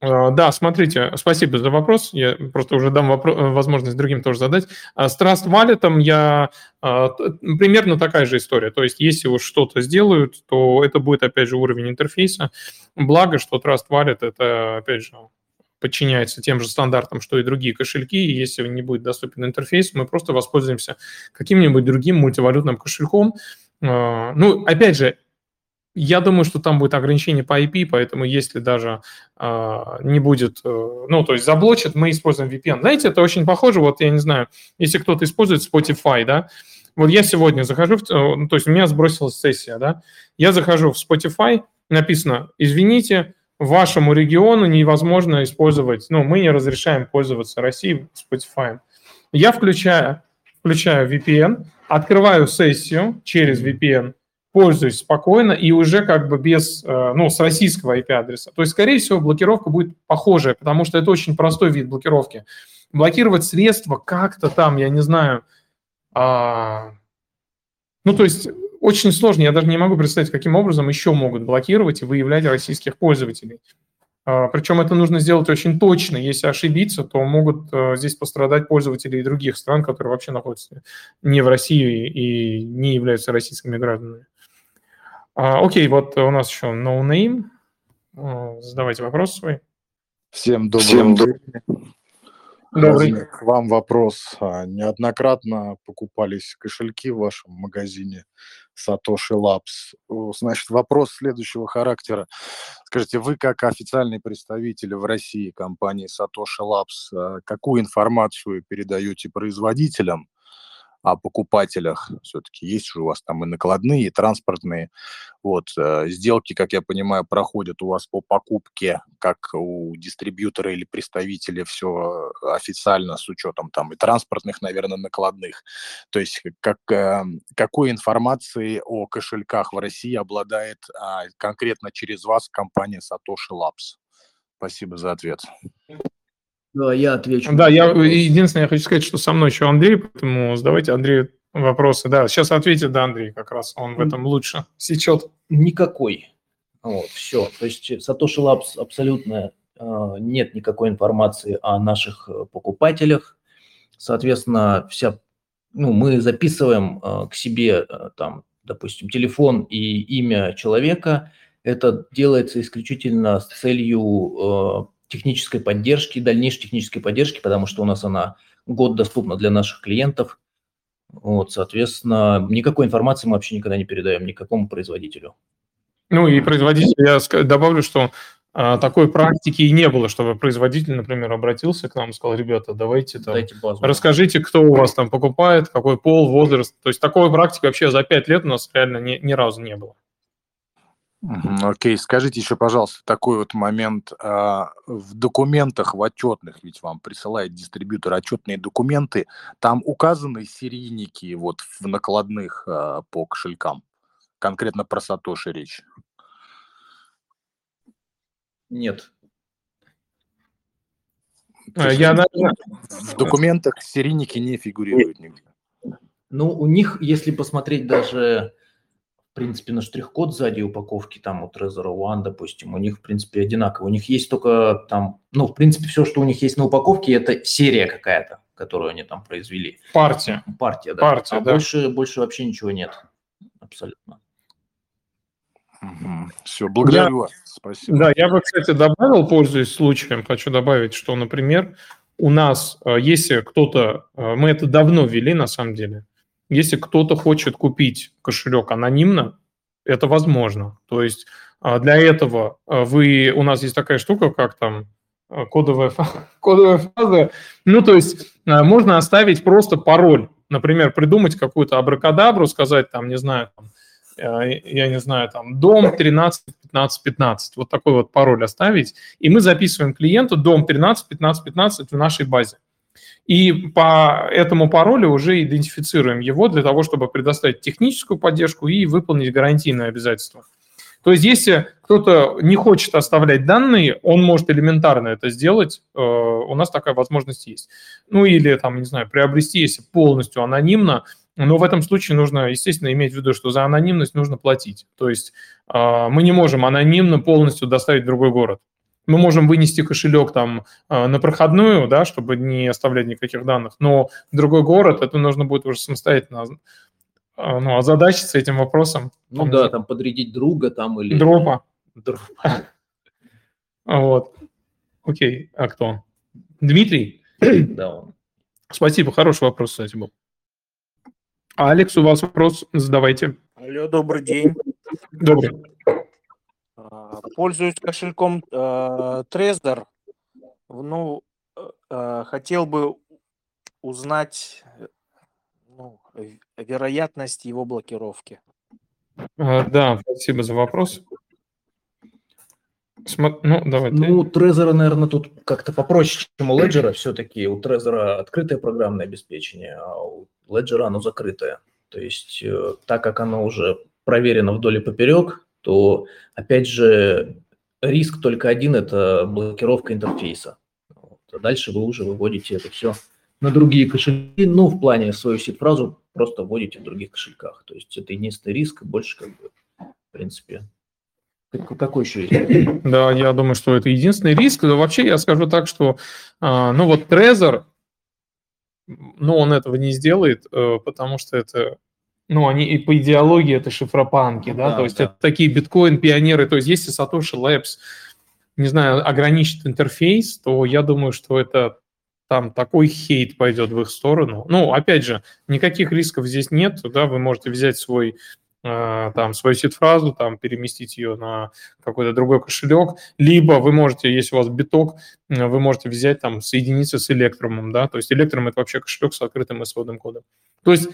да, смотрите, спасибо за вопрос. Я просто уже дам вопрос, э, возможность другим тоже задать. А с Trust Wallet я э, примерно такая же история. То есть, если уж что-то сделают, то это будет, опять же, уровень интерфейса. Благо, что Trust Wallet это, опять же, подчиняется тем же стандартам, что и другие кошельки, и если не будет доступен интерфейс, мы просто воспользуемся каким-нибудь другим мультивалютным кошельком. Ну, опять же, я думаю, что там будет ограничение по IP, поэтому если даже э, не будет, э, ну, то есть заблочат, мы используем VPN. Знаете, это очень похоже, вот я не знаю, если кто-то использует Spotify, да, вот я сегодня захожу, в, э, ну, то есть у меня сбросилась сессия, да, я захожу в Spotify, написано, извините, вашему региону невозможно использовать, ну, мы не разрешаем пользоваться Россией Spotify. Я включаю, включаю VPN, открываю сессию через VPN, пользуюсь спокойно и уже как бы без, э, ну, с российского IP-адреса. То есть, скорее всего, блокировка будет похожая, потому что это очень простой вид блокировки. Блокировать средства как-то там, я не знаю, а... ну, то есть очень сложно, я даже не могу представить, каким образом еще могут блокировать и выявлять российских пользователей. А, причем это нужно сделать очень точно. Если ошибиться, то могут э, здесь пострадать пользователи и других стран, которые вообще находятся не в России и не являются российскими гражданами. А, окей, вот у нас еще no name. А, задавайте вопрос свой. Всем доброго времени. Добрый. К вам вопрос. А, неоднократно покупались кошельки в вашем магазине Satoshi Labs. Значит, вопрос следующего характера. Скажите, вы как официальный представитель в России компании Satoshi Labs, какую информацию передаете производителям о покупателях. Все-таки есть же у вас там и накладные, и транспортные. Вот, э, сделки, как я понимаю, проходят у вас по покупке, как у дистрибьютора или представителя, все официально с учетом там и транспортных, наверное, накладных. То есть как, э, какой информацией о кошельках в России обладает а, конкретно через вас компания Satoshi Labs? Спасибо за ответ. Да, я отвечу. Да, я единственное, я хочу сказать, что со мной еще Андрей, поэтому задавайте Андрею вопросы. Да, сейчас ответит, да, Андрей, как раз он в этом лучше сечет. Никакой. Вот, все. То есть Satoshi Labs абсолютно нет никакой информации о наших покупателях. Соответственно, вся, ну, мы записываем к себе там, допустим, телефон и имя человека. Это делается исключительно с целью технической поддержки, дальнейшей технической поддержки, потому что у нас она год доступна для наших клиентов. Вот, соответственно, никакой информации мы вообще никогда не передаем никакому производителю. Ну и производитель, я добавлю, что а, такой практики и не было, чтобы производитель, например, обратился к нам и сказал, ребята, давайте там, базу. расскажите, кто у вас там покупает, какой пол, возраст. То есть такой практики вообще за пять лет у нас реально ни, ни разу не было. Окей, okay. скажите еще, пожалуйста, такой вот момент. А, в документах, в отчетных, ведь вам присылает дистрибьютор отчетные документы, там указаны серийники вот в накладных а, по кошелькам? Конкретно про Сатоши речь. Нет. А, я, наверное... В документах серийники не фигурируют нигде. Ну, у них, если посмотреть даже принципе, на штрих-код сзади упаковки, там у Trezor One, допустим, у них, в принципе, одинаково. У них есть только там, ну, в принципе, все, что у них есть на упаковке, это серия какая-то, которую они там произвели. Партия. Партия, да. Партия, а да. Больше, больше вообще ничего нет. Абсолютно. Угу. Все, благодарю я, вас. Спасибо. Да, я бы, кстати, добавил, пользуясь случаем, хочу добавить, что, например, у нас, э, если кто-то, э, мы это давно ввели, на самом деле, если кто-то хочет купить кошелек анонимно, это возможно. То есть а, для этого а, вы, у нас есть такая штука, как там а, кодовая, [LAUGHS] кодовая фраза. Ну, то есть можно оставить просто пароль. Например, придумать какую-то абракадабру, сказать там, не знаю, там, я не знаю, там, дом 13 15 15. Вот такой вот пароль оставить. И мы записываем клиенту дом 13 15 15 в нашей базе. И по этому паролю уже идентифицируем его для того, чтобы предоставить техническую поддержку и выполнить гарантийные обязательства. То есть если кто-то не хочет оставлять данные, он может элементарно это сделать, э, у нас такая возможность есть. Ну или там, не знаю, приобрести, если полностью анонимно, но в этом случае нужно, естественно, иметь в виду, что за анонимность нужно платить. То есть э, мы не можем анонимно полностью доставить в другой город мы можем вынести кошелек там а, на проходную, да, чтобы не оставлять никаких данных, но в другой город это нужно будет уже самостоятельно а, ну, озадачиться этим вопросом. Ну там, да, там подрядить друга там или... Дропа. Дропа. [LAUGHS] Вот. Окей, а кто? Дмитрий? Да, он. Спасибо, хороший вопрос, кстати, был. Алекс, у вас вопрос задавайте. Алло, добрый день. Добрый. А, пользуюсь кошельком э, Trezor. Ну, э, хотел бы узнать ну, вероятность его блокировки. А, да, спасибо за вопрос. Смо... Ну, давай. Ну, у Trezor, наверное, тут как-то попроще, чем у Ledger. Все-таки у Trezor открытое программное обеспечение, а у Ledger оно закрытое. То есть, э, так как оно уже проверено вдоль и поперек, то, опять же, риск только один – это блокировка интерфейса. Вот. А дальше вы уже выводите это все на другие кошельки, ну, в плане свою сид-фразу просто вводите в других кошельках. То есть это единственный риск, больше как бы, в принципе, какой еще есть? [LAUGHS] Да, я думаю, что это единственный риск. Вообще я скажу так, что, а, ну вот Trezor, ну он этого не сделает, э, потому что это ну, они и по идеологии это шифропанки, да, да то есть да. это такие биткоин-пионеры, то есть если Satoshi Labs, не знаю, ограничит интерфейс, то я думаю, что это там такой хейт пойдет в их сторону. Ну, опять же, никаких рисков здесь нет, да, вы можете взять свой там свою сид-фразу, там переместить ее на какой-то другой кошелек, либо вы можете, если у вас биток, э, вы можете взять там соединиться с электрумом, да, то есть электрум это вообще кошелек с открытым исходным кодом. То есть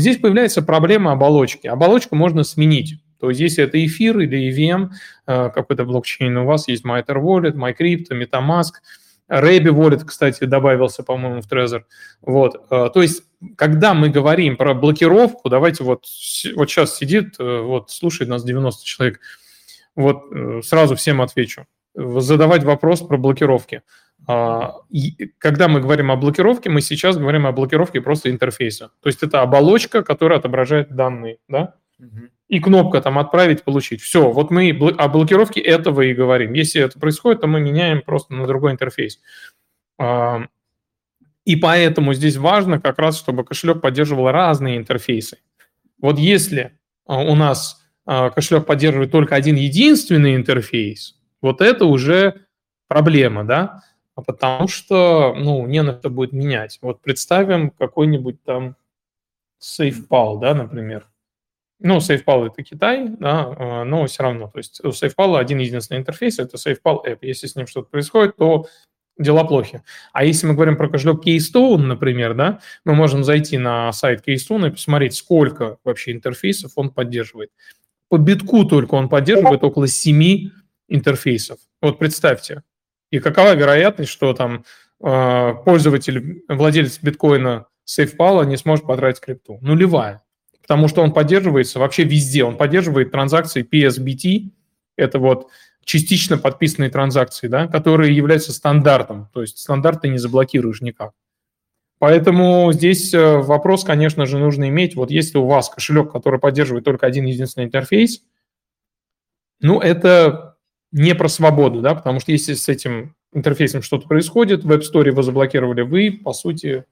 здесь появляется проблема оболочки. Оболочку можно сменить. То есть если это эфир или EVM, э, какой-то блокчейн, у вас есть MyTer Wallet, MyCrypto, MetaMask, Рэби Wallet, кстати, добавился, по-моему, в Trezor. Вот. То есть когда мы говорим про блокировку, давайте вот, вот сейчас сидит, э, вот слушает нас 90 человек, вот э, сразу всем отвечу. Задавать вопрос про блокировки. А, когда мы говорим о блокировке, мы сейчас говорим о блокировке просто интерфейса. То есть это оболочка, которая отображает данные, да? И кнопка там «Отправить», «Получить». Все, вот мы о блокировке этого и говорим. Если это происходит, то мы меняем просто на другой интерфейс. И поэтому здесь важно как раз, чтобы кошелек поддерживал разные интерфейсы. Вот если а, у нас а, кошелек поддерживает только один единственный интерфейс, вот это уже проблема, да, а потому что, ну, не на что будет менять. Вот представим какой-нибудь там SafePal, да, например. Ну, SafePal это Китай, да, но все равно. То есть у SafePal один единственный интерфейс, это SafePal App. Если с ним что-то происходит, то дела плохи. А если мы говорим про кошелек Keystone, например, да, мы можем зайти на сайт Keystone и посмотреть, сколько вообще интерфейсов он поддерживает. По битку только он поддерживает около 7 интерфейсов. Вот представьте. И какова вероятность, что там э, пользователь, владелец биткоина SafePal не сможет потратить крипту? Нулевая. Потому что он поддерживается вообще везде. Он поддерживает транзакции PSBT, это вот частично подписанные транзакции, да, которые являются стандартом. То есть стандарт ты не заблокируешь никак. Поэтому здесь э, вопрос, конечно же, нужно иметь. Вот если у вас кошелек, который поддерживает только один единственный интерфейс, ну, это не про свободу, да, потому что если с этим интерфейсом что-то происходит, в App Store его заблокировали, вы, по сути,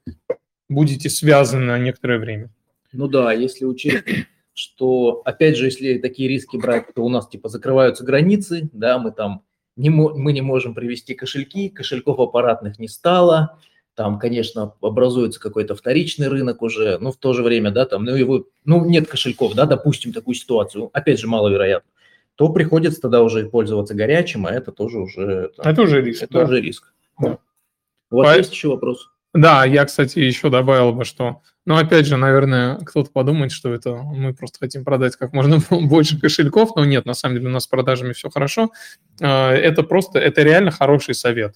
будете связаны на некоторое время. Ну да, если учесть [COUGHS] что, опять же, если такие риски брать, то у нас типа закрываются границы, да, мы там не, мы не можем привести кошельки, кошельков аппаратных не стало, там, конечно, образуется какой-то вторичный рынок уже, но в то же время, да, там, ну, его, ну, нет кошельков, да, допустим, такую ситуацию, опять же, маловероятно, то приходится тогда уже пользоваться горячим, а это тоже уже... Там, это уже риск. Это да. уже риск. Да. У вас По... есть еще вопрос? Да, я, кстати, еще добавил бы, что, ну, опять же, наверное, кто-то подумает, что это мы просто хотим продать как можно [LAUGHS] больше кошельков, но нет, на самом деле у нас с продажами все хорошо. А, это просто, это реально хороший совет.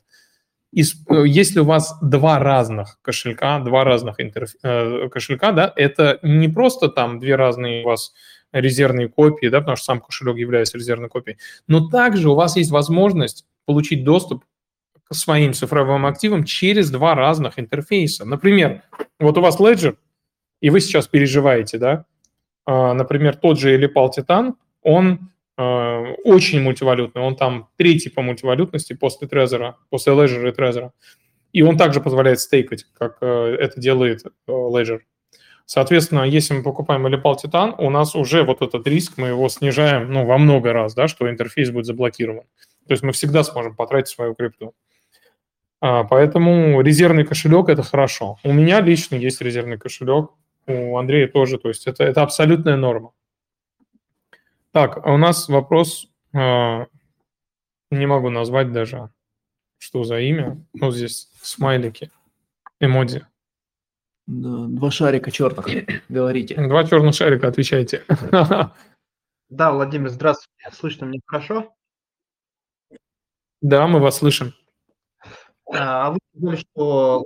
Если у вас два разных кошелька, два разных интерф... Э, кошелька, да, это не просто там две разные у вас резервные копии, да, потому что сам кошелек является резервной копией, но также у вас есть возможность получить доступ своим цифровым активам через два разных интерфейса. Например, вот у вас Ledger, и вы сейчас переживаете, да, а, например, тот же Elipal Titan, он а, очень мультивалютный, он там третий по мультивалютности после Trezor, после Ledger и Trezor. И он также позволяет стейкать, как э, это делает э, Ledger. Соответственно, если мы покупаем Elipal Titan, у нас уже вот этот риск, мы его снижаем ну, во много раз, да, что интерфейс будет заблокирован. То есть мы всегда сможем потратить свою крипту. А, поэтому резервный кошелек – это хорошо. У меня лично есть резервный кошелек, у Андрея тоже, то есть это, это абсолютная норма. Так, а у нас вопрос, а, не могу назвать даже, что за имя. Ну, здесь смайлики, эмодзи. Да, два шарика черных, говорите. Два черных шарика, отвечайте. [LAUGHS] Да, Владимир, здравствуйте. Слышно меня хорошо? Да, мы вас слышим. А, а вы сказали, что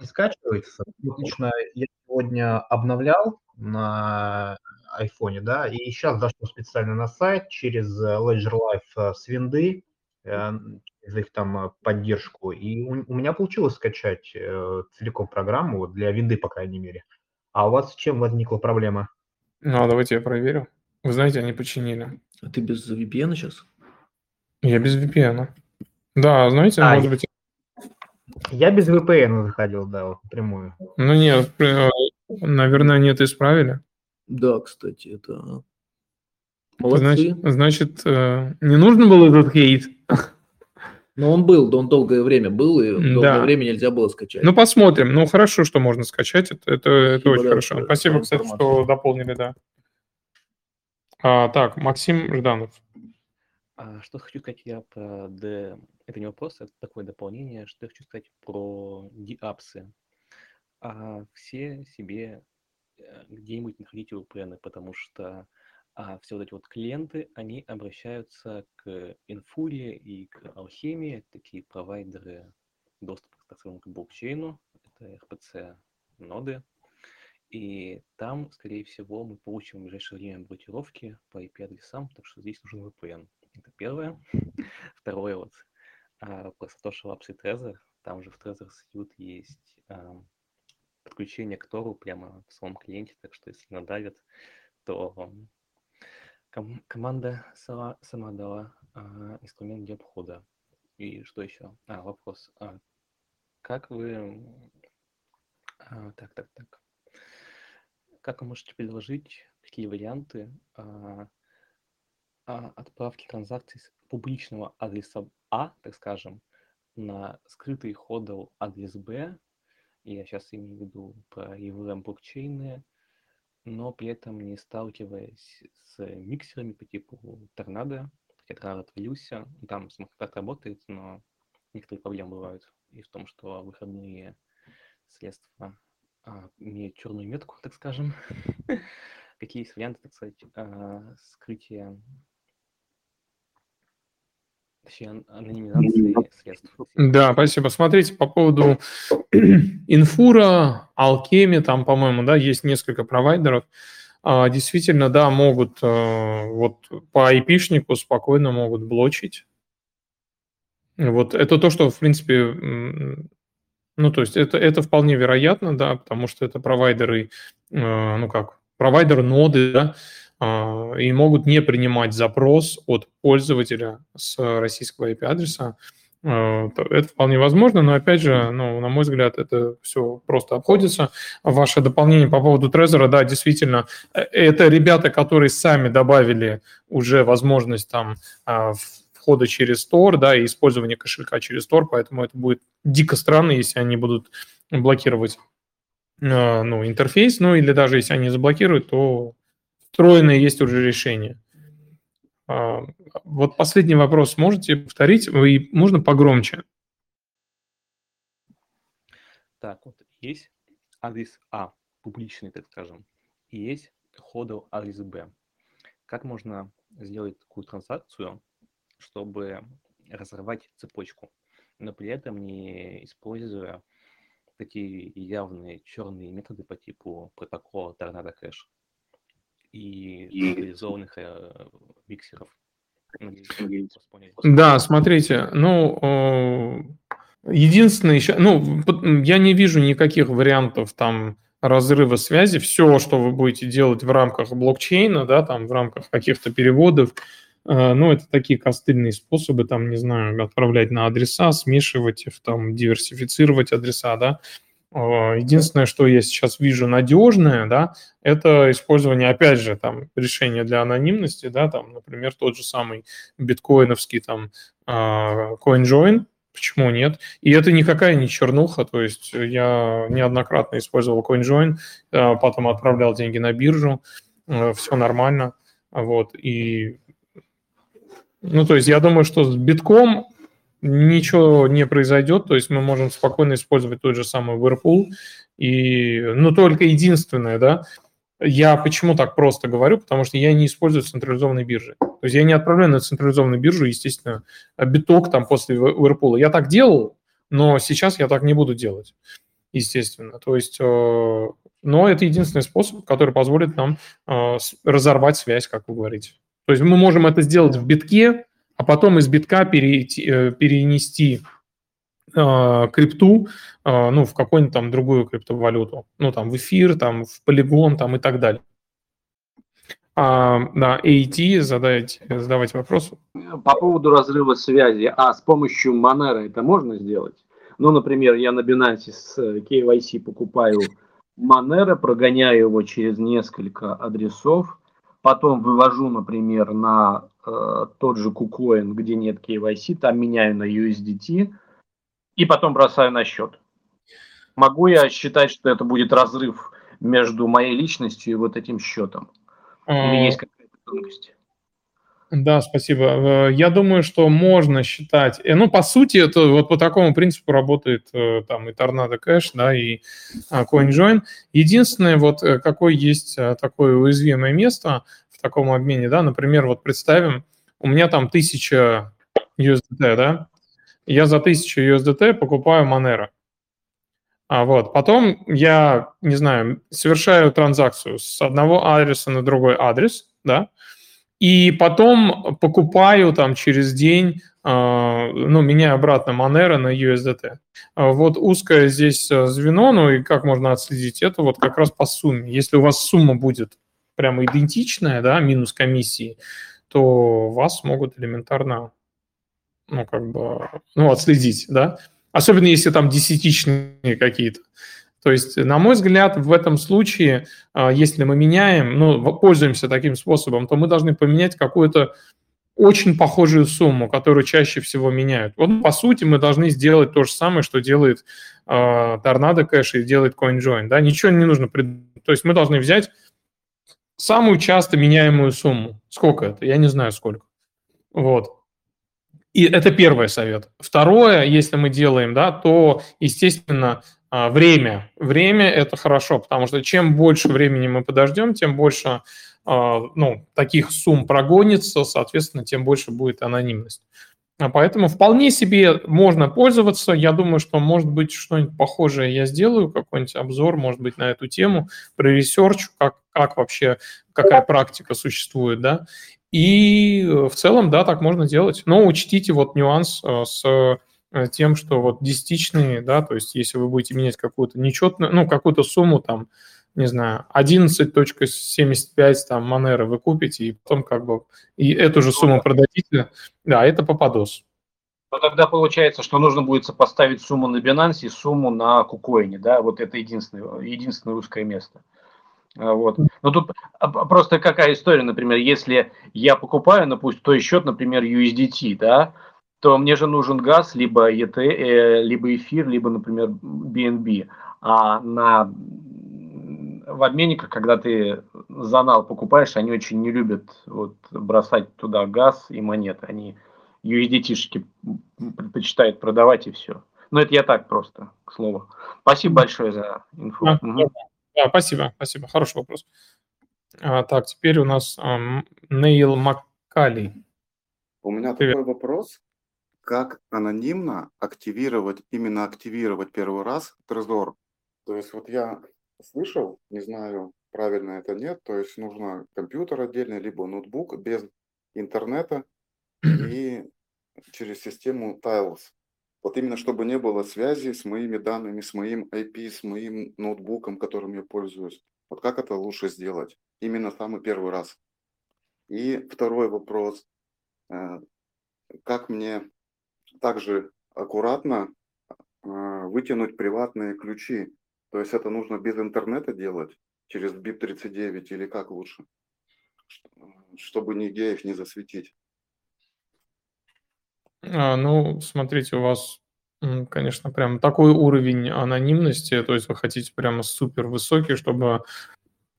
не скачивается. Лично я сегодня обновлял на айфоне, да, и сейчас зашел специально на сайт через Ledger Life э, с винды, э, через их там э, поддержку, и у, у меня получилось скачать э, целиком программу, для винды, по крайней мере. А у вас с чем возникла проблема? Ну, давайте я проверю. Вы знаете, они починили. А ты без VPN сейчас? Я без VPN. Да, знаете, а, может быть, я без VPN заходил, да, вот, прямую. Ну нет, наверное, нет, исправили. Да, кстати, это... Молодцы. Значит, значит, э, не нужно было этот хейт? Но он был, он долгое время был, и долгое да. время нельзя было скачать. Ну, посмотрим. Ну, хорошо, что можно скачать. Это, это, это очень да, хорошо. Спасибо, кстати, что дополнили, да. А, так, Максим Жданов. А, что хочу сказать я про D это не вопрос, это такое дополнение, что я хочу сказать про диапсы. А все себе э, где-нибудь находите VPN, потому что а все вот эти вот клиенты, они обращаются к Инфуре и к Алхемии, такие провайдеры доступа так скажем, к блокчейну, это RPC ноды, и там, скорее всего, мы получим в ближайшее время блокировки по IP-адресам, так что здесь нужен VPN. Это первое. Второе, вот а, про Satoshi Labs и Trezor. Там же в Trezor Suite есть а, подключение к Тору прямо в самом клиенте, так что если надавят, то ком- команда сама, сама дала а, инструмент для обхода. И что еще? А, вопрос. А, как вы... а, так, так, так. Как вы можете предложить такие варианты а, а, отправки транзакций публичного адреса А, так скажем, на скрытый ходл адрес Б, я сейчас имею в виду про EVM блокчейны, но при этом не сталкиваясь с миксерами по типу торнадо, хотя торнадо отвалился, там смарт работает, но некоторые проблемы бывают и в том, что выходные средства а, имеют черную метку, так скажем. [LAUGHS] Какие есть варианты, так сказать, а, скрытия точнее, анонимизации средств. Да, спасибо. Смотрите, по поводу [CLEARS THROAT] инфура, алкеми, там, по-моему, да, есть несколько провайдеров. А, действительно, да, могут а, вот по IP-шнику спокойно могут блочить. Вот это то, что, в принципе, ну, то есть это, это вполне вероятно, да, потому что это провайдеры, а, ну как, провайдеры ноды, да, и могут не принимать запрос от пользователя с российского IP-адреса. А, это вполне возможно, но опять же, ну, на мой взгляд, это все просто обходится. Ваше дополнение по поводу Трезора, да, действительно, э, это ребята, которые сами добавили уже возможность там а, входа через Tor, да, и использования кошелька через Tor, поэтому это будет дико странно, если они будут блокировать ну, интерфейс, ну или даже если они заблокируют, то встроенное есть уже решение. А, вот последний вопрос можете повторить? Вы, можно погромче? Так, вот есть адрес А, публичный, так скажем, и есть ходл адрес Б. Как можно сделать такую транзакцию, чтобы разорвать цепочку, но при этом не используя такие явные черные методы по типу протокола Tornado Cash? И реализованных э, миксеров. Да, смотрите, ну, единственное еще, ну, я не вижу никаких вариантов там разрыва связи. Все, что вы будете делать в рамках блокчейна, да, там в рамках каких-то переводов, э, ну, это такие костыльные способы, там, не знаю, отправлять на адреса, смешивать их, там, диверсифицировать адреса, да, единственное, что я сейчас вижу надежное, да, это использование, опять же, там, решения для анонимности, да, там, например, тот же самый биткоиновский там а, CoinJoin, почему нет? И это никакая не чернуха, то есть я неоднократно использовал CoinJoin, а, потом отправлял деньги на биржу, все нормально, вот, и ну, то есть я думаю, что с битком ничего не произойдет, то есть мы можем спокойно использовать тот же самый Whirlpool, и, ну, только единственное, да, я почему так просто говорю, потому что я не использую централизованные биржи. То есть я не отправляю на централизованную биржу, естественно, биток там после Whirlpool. Я так делал, но сейчас я так не буду делать, естественно. То есть, э, но это единственный способ, который позволит нам э, разорвать связь, как вы говорите. То есть мы можем это сделать в битке, а потом из битка перейти, э, перенести э, крипту, э, ну, в какую-нибудь там другую криптовалюту, ну, там, в эфир, там, в полигон, там, и так далее. А, да, AT, задавайте, задавайте вопрос. По поводу разрыва связи, а с помощью Monero это можно сделать? Ну, например, я на Binance с KYC покупаю Monero, прогоняю его через несколько адресов, потом вывожу, например, на э, тот же KuCoin, где нет KYC, там меняю на USDT и потом бросаю на счет. Могу я считать, что это будет разрыв между моей личностью и вот этим счетом? Или есть какая-то тонкость? Да, спасибо. Э, я думаю, что можно считать. Э, ну, по сути, это вот по такому принципу работает там и Tornado Cash, да, и а, CoinJoin. Единственное, вот какое есть такое уязвимое место в таком обмене, да, например, вот представим, у меня там 1000 USDT, да, я за 1000 USDT покупаю Monero. А вот, потом я, не знаю, совершаю транзакцию с одного адреса на другой адрес, да, и потом покупаю там через день, а, ну, меняю обратно Monero на USDT. А вот узкое здесь а, звено, ну и как можно отследить это вот как раз по сумме. Если у вас сумма будет прямо идентичная, да, минус комиссии, то вас могут элементарно, ну, как бы, ну, отследить, да, особенно если там десятичные какие-то. То есть, на мой взгляд, в этом случае, а, если мы меняем, ну, пользуемся таким способом, то мы должны поменять какую-то очень похожую сумму, которую чаще всего меняют. Вот, по сути, мы должны сделать то же самое, что делает э, Cash и делает CoinJoin. Да? Ничего не нужно. Прид... То есть мы должны взять самую часто меняемую сумму. Сколько это? Я не знаю сколько. Вот. И это первый совет. Второе, если мы делаем, да, то, естественно, а, время. Время – это хорошо, потому что чем больше времени мы подождем, тем больше а, ну, таких сумм прогонится, соответственно, тем больше будет анонимность. А поэтому вполне себе можно пользоваться. Я думаю, что, может быть, что-нибудь похожее я сделаю, какой-нибудь обзор, может быть, на эту тему, про research, как, как вообще, какая практика существует, да. И в целом, да, так можно делать. Но учтите вот нюанс с Э, тем, что вот десятичные, да, то есть если вы будете менять какую-то нечетную, ну, какую-то сумму там, не знаю, 11.75 там Monero вы купите, и потом как бы и эту же сумму продадите, да, это попадос. Но тогда получается, что нужно будет сопоставить сумму на Binance и сумму на KuCoin е, да, вот это единственное, единственное узкое место. А, вот. Но тут просто какая история, например, если я покупаю, ну пусть той счет, например, USDT, да, то мне же нужен газ, либо ET, э, либо эфир, либо, например, BNB. А на в обменниках, когда ты занал покупаешь, они очень не любят вот, бросать туда газ и монеты. Они USDT-шки предпочитают продавать и все. Но это я так просто, к слову. Спасибо большое за инфу. А, угу. Да, спасибо, спасибо. Хороший вопрос. А, так, теперь у нас um, Нейл Маккали. У меня Привет. такой вопрос как анонимно активировать, именно активировать первый раз Trezor. То есть вот я слышал, не знаю, правильно это нет, то есть нужно компьютер отдельный, либо ноутбук без интернета [CLEARS THROAT] и через систему Tiles. Вот именно чтобы не было связи с моими данными, с моим IP, с моим ноутбуком, которым я пользуюсь. Вот как это лучше сделать? Именно самый первый раз. И второй вопрос. Э, как мне также аккуратно а, вытянуть приватные ключи. То есть это нужно без интернета делать, через BIP39 или как лучше, чтобы нигде их не засветить. А, ну, смотрите, у вас, конечно, прям такой уровень анонимности, то есть вы хотите прямо супер высокий, чтобы...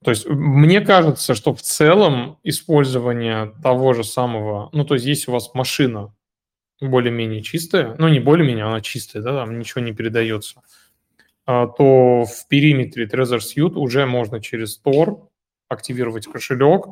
То есть мне кажется, что в целом использование того же самого, ну, то есть если у вас машина, более-менее чистая, ну не более-менее, она чистая, да, там ничего не передается, а, то в периметре Trezor Suite уже можно через Tor активировать кошелек,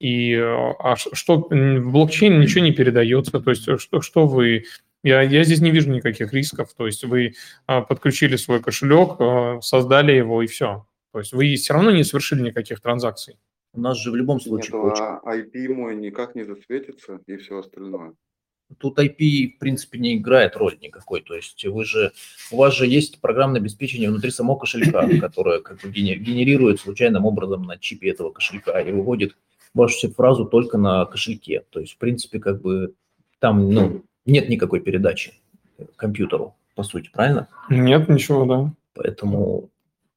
и а что в блокчейн ничего не передается, то есть что, что вы... Я, я здесь не вижу никаких рисков, то есть вы а, подключили свой кошелек, создали его и все. То есть вы все равно не совершили никаких транзакций. У нас же в любом случае... Нет, а IP мой никак не засветится и все остальное. Тут IP, в принципе, не играет роль никакой. То есть вы же, у вас же есть программное обеспечение внутри самого кошелька, которое как бы генерирует случайным образом на чипе этого кошелька и выводит вашу фразу только на кошельке. То есть, в принципе, как бы там ну, нет никакой передачи компьютеру, по сути, правильно? Нет, ничего, да. Поэтому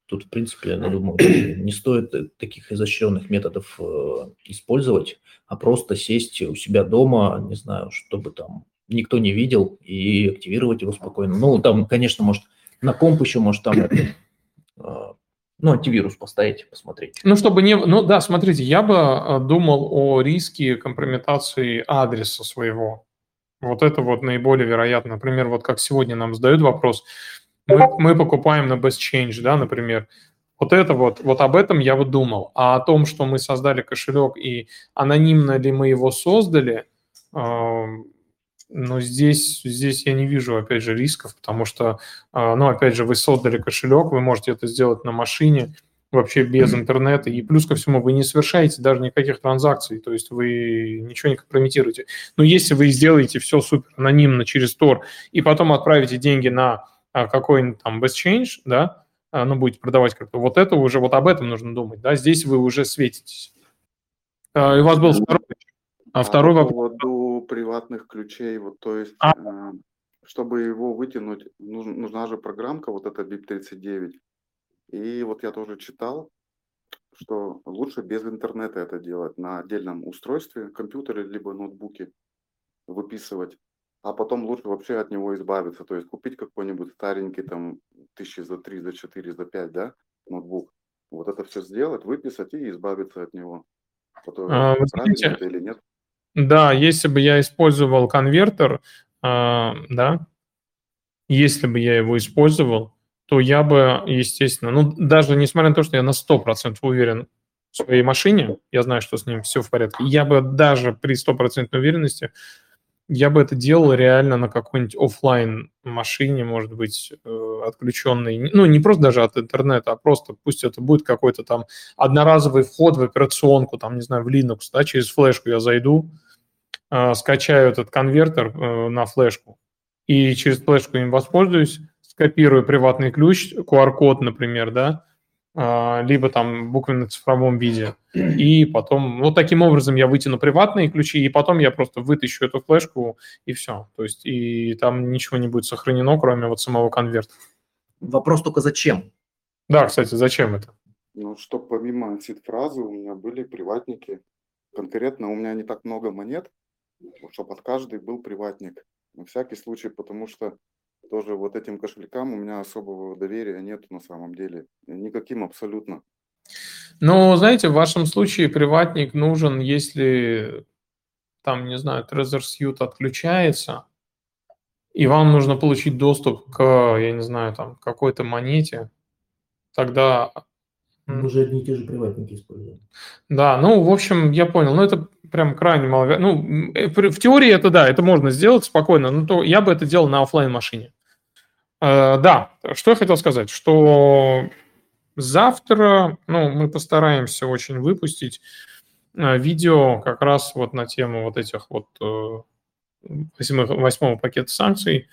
Тут, в принципе, я думаю, не стоит таких изощренных методов э, использовать, а просто сесть у себя дома, не знаю, чтобы там никто не видел, и активировать его спокойно. Ну, там, конечно, может, на комп еще, может, там э, ну, антивирус поставить, посмотреть. Ну, чтобы не... Ну, да, смотрите, я бы э, думал о риске компрометации адреса своего. Вот это вот наиболее вероятно. Например, вот как сегодня нам задают вопрос – мы, мы покупаем на Best Change, да, например, вот это вот, вот об этом я вот думал. А о том, что мы создали кошелек и анонимно ли мы его создали, э, ну, здесь, здесь я не вижу, опять же, рисков, потому что, э, ну, опять же, вы создали кошелек, вы можете это сделать на машине, вообще без интернета, и плюс ко всему вы не совершаете даже никаких транзакций, то есть вы ничего не компрометируете. Но если вы сделаете все супер анонимно через Tor и потом отправите деньги на а, какой-нибудь там best change, да, а, ну, будете продавать как-то, вот это уже, вот об этом нужно думать, да, здесь вы уже светитесь. А, и у вас был второй. А, А второй вопрос. Приватных ключей, вот то есть, А. э, чтобы его вытянуть, нуж- нужна же программка, вот эта BIP39. И вот я тоже читал, что лучше без интернета это делать, на отдельном устройстве, компьютере, либо ноутбуке выписывать, а потом лучше вообще от него избавиться, то есть купить какой-нибудь старенький там тысячи за три, за четыре, за пять, да, ноутбук. Вот это все сделать, выписать и избавиться от него. Э, А, вы знаете, это или нет? Да, если бы я использовал конвертер, а, да, если бы я его использовал, то я бы, естественно, ну, даже несмотря на то, что я на 100% уверен в своей машине, я знаю, что с ним все в порядке, я бы даже при стопроцентной уверенности, я бы это делал реально на какой-нибудь оффлайн машине, может быть, э, отключенной, ну, не просто даже от интернета, а просто пусть это будет какой-то там одноразовый вход в операционку, там, не знаю, в Linux, да, через флешку я зайду, э, скачаю этот конвертер э, на флешку и через флешку им воспользуюсь, скопирую приватный ключ, QR-код, например, да, либо там буквенно цифровом виде, [CLEARS THROAT] и потом, вот таким образом я вытяну приватные ключи, и потом я просто вытащу эту флешку, и все. То есть, и там ничего не будет сохранено, кроме вот самого конверта. Вопрос только зачем? Да, кстати, зачем это? Ну, что помимо сид-фразы у меня были приватники. Конкретно у меня не так много монет, чтобы от каждой был приватник. На всякий случай, потому что тоже вот этим кошелькам у меня особого доверия нет на самом деле. Никаким абсолютно. Ну, знаете, в вашем случае приватник нужен, если там, не знаю, Trezor Suite отключается, и вам нужно получить доступ к, я не знаю, там, какой-то монете, тогда... Мы же одни и те же приватники используем. Да, ну, в общем, я понял. Ну, это прям крайне мало. Ну, э, в теории это да, это можно сделать спокойно, но то я бы это делал на оффлайн машине. Да, что я хотел сказать, что завтра, ну, мы постараемся очень выпустить э, видео как раз вот на тему вот этих вот э, восьмого пакета санкций.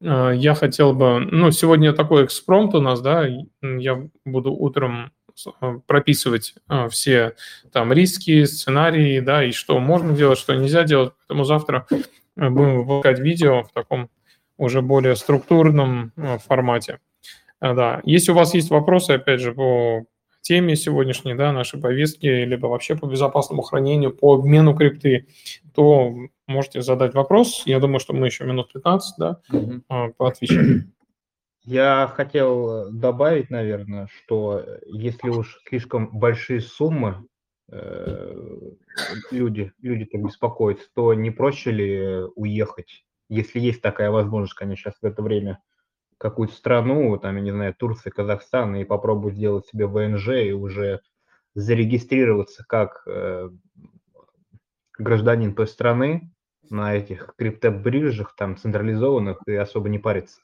Э, Я хотел бы, ну, сегодня такой экспромт у нас, да, я буду утром э, прописывать э, все там риски, сценарии, да, и что можно делать, что нельзя делать. Поэтому завтра э, будем выпускать видео в таком уже более структурном э, формате. А, Да, если у вас есть вопросы, опять же, по теме сегодняшней, да, нашей повестки, либо вообще по безопасному хранению, по обмену крипты, то можете задать вопрос. Я думаю, что мы еще минут 15, да, а, поотвечаем. Я хотел добавить, наверное, что если уж слишком большие суммы э, люди, люди так беспокоятся, то не проще ли уехать, если есть такая возможность, конечно, сейчас в это время, какую-то страну, там, я не знаю, Турция, Казахстан, и попробовать сделать себе ВНЖ и уже зарегистрироваться как э, гражданин той страны на этих криптобиржах, там, централизованных, и особо не париться.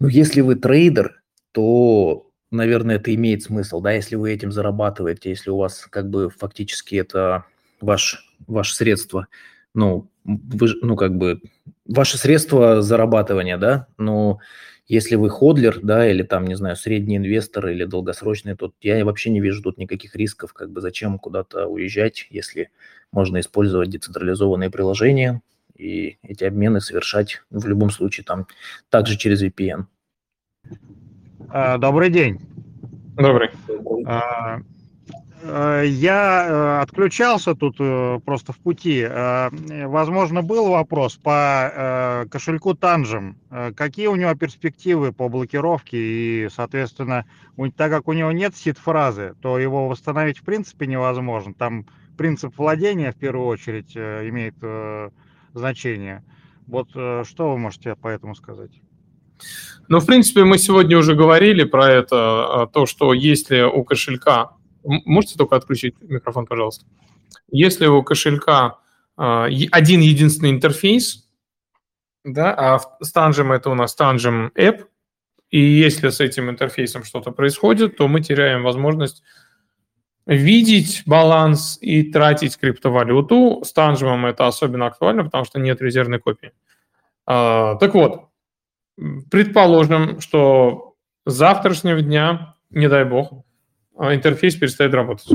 Ну, если вы трейдер, то, наверное, это имеет смысл, да, если вы этим зарабатываете, если у вас как бы фактически это ваш, ваше средство, ну, вы, ну, как бы, ваше средство зарабатывания, да, но если вы ходлер, да, или там, не знаю, средний инвестор или долгосрочный, то я вообще не вижу тут никаких рисков, как бы зачем куда-то уезжать, если можно использовать децентрализованные приложения и эти обмены совершать в любом случае там также через VPN. А, Добрый день. Добрый. Э, Я э, отключался тут э, просто в пути. Возможно, был вопрос по кошельку Танжем. Какие у него перспективы по блокировке? И, соответственно, так как у него нет сид-фразы, то его восстановить в принципе невозможно. Там принцип владения в первую очередь имеет значение. Вот что вы можете по этому сказать? Ну, в принципе, мы сегодня уже говорили про это, а, то, что если у кошелька... Можете только отключить микрофон, пожалуйста? Если у кошелька а, один единственный интерфейс, да, а с Tangem это у нас Tangem App, и если с этим интерфейсом что-то происходит, то мы теряем возможность видеть баланс и тратить криптовалюту. С Tangem это особенно актуально, потому что нет резервной копии. А, Так вот, Предположим, что с завтрашнего дня, не дай бог, интерфейс перестает работать.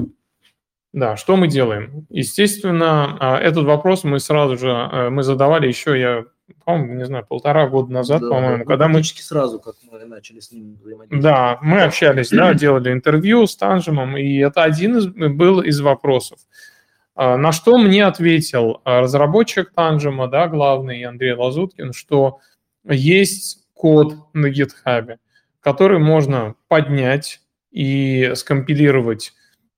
Да, что мы делаем? Естественно, а, этот вопрос мы сразу же э, мы задавали еще, я по-моему, не знаю, полтора года назад, Да, по-моему, да, когда мы... сразу, как мы начали с ним взаимодействовать. Да, мы общались, да, делали интервью с Танжемом, и это один из, был из вопросов. А, На что мне ответил а, разработчик Танжема, да, главный Андрей Лазуткин, что есть код на GitHub, который можно поднять и скомпилировать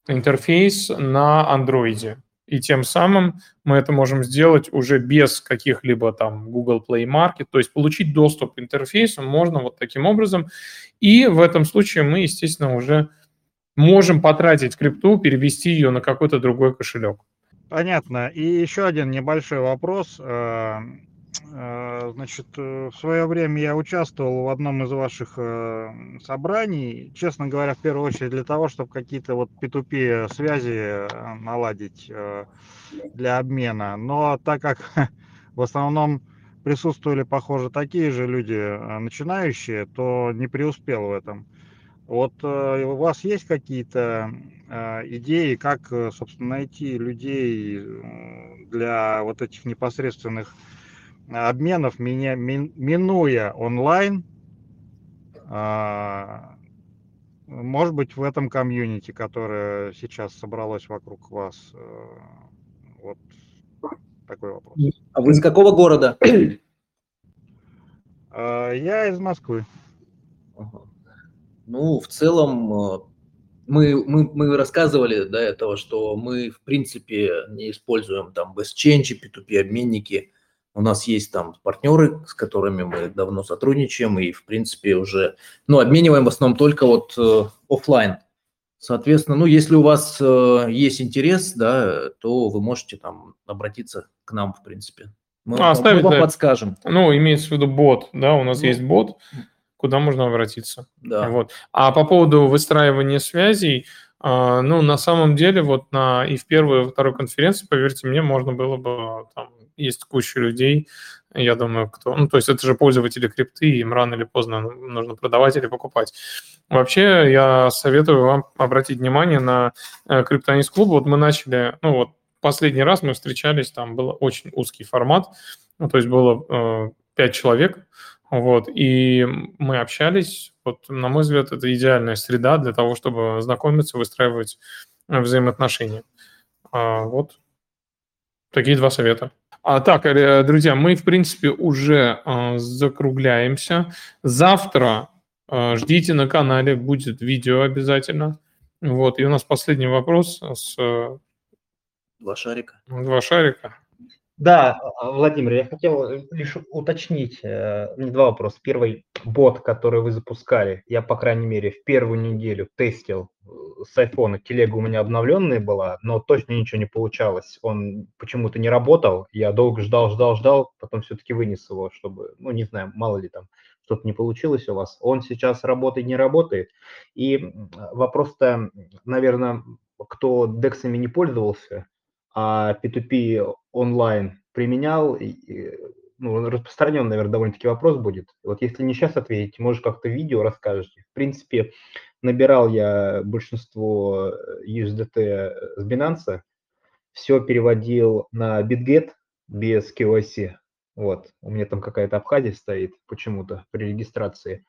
интерфейс на андроиде. И тем самым мы это можем сделать уже без каких-либо там Google Play Market, то есть получить доступ к интерфейсу можно вот таким образом. И в этом случае мы, естественно, уже можем потратить крипту, перевести ее на какой-то другой кошелек. Понятно. И еще один небольшой вопрос. Э, Значит, э, в свое время я участвовал в одном из ваших э, собраний, честно говоря, в первую очередь для того, чтобы какие-то вот P2P связи наладить для обмена. Но так как [LAUGHS] в основном присутствовали, похоже, такие же люди начинающие, то не преуспел в этом. Вот у вас есть какие-то идеи, как, собственно, найти людей для вот этих непосредственных обменов, меня, мин- минуя онлайн, а, может быть, в этом комьюнити, которое сейчас собралось вокруг вас. э, Вот такой вопрос. А вы из какого города? А, Я из Москвы. Ну, в целом, э, мы, мы, мы рассказывали до этого, что мы, в принципе, не используем там BestChange, P2P обменники. У нас есть там партнеры, с которыми мы давно сотрудничаем и, в принципе, уже, ну, обмениваем в основном только вот э, оффлайн. Соответственно, ну, если у вас э, есть интерес, да, то вы можете там обратиться к нам, в принципе. Мы, А, вам- мы оставить, вам да. подскажем. Ну, имеется в виду бот, да, у нас Ну, есть бот, куда можно обратиться. Да. Вот. А по поводу выстраивания связей, а, ну, на самом деле, вот на и в первой, и во второй конференции, поверьте мне, можно было бы, там, есть куча людей, я думаю, кто... Ну, то есть это же пользователи крипты, им рано или поздно нужно продавать или покупать. Вообще, я советую вам обратить внимание на э, Криптонис клуб. Вот мы начали, ну, вот последний раз мы встречались, там был очень узкий формат, ну, то есть было э, пять человек, вот, и мы общались. Вот, на мой взгляд, это идеальная среда для того, чтобы знакомиться, выстраивать взаимоотношения. А, вот такие два совета. А, так, э, друзья, мы, в принципе, уже э, закругляемся. Завтра э, ждите на канале, будет видео обязательно. Вот, и у нас последний вопрос с Два шарика. два шарика. Да, а, Владимир, я хотел лишь уточнить, э, не два вопроса. Первый, бот, который вы запускали, я, по крайней мере, в первую неделю тестил э, с айфона, телега у меня обновленная была, но точно ничего не получалось. Он почему-то не работал, я долго ждал, ждал, ждал, потом все-таки вынес его, чтобы, ну, не знаю, мало ли там что-то не получилось у вас. Он сейчас работает, не работает. И вопрос-то, наверное, кто дексами не пользовался, а P2P онлайн применял, ну, распространен, наверное, довольно-таки вопрос будет. Вот если не сейчас ответить, может, как-то видео расскажете. В принципе, набирал я большинство э, USDT с Binance, все переводил на BitGet без KYC. Вот, у меня там какая-то Абхазия стоит почему-то при регистрации.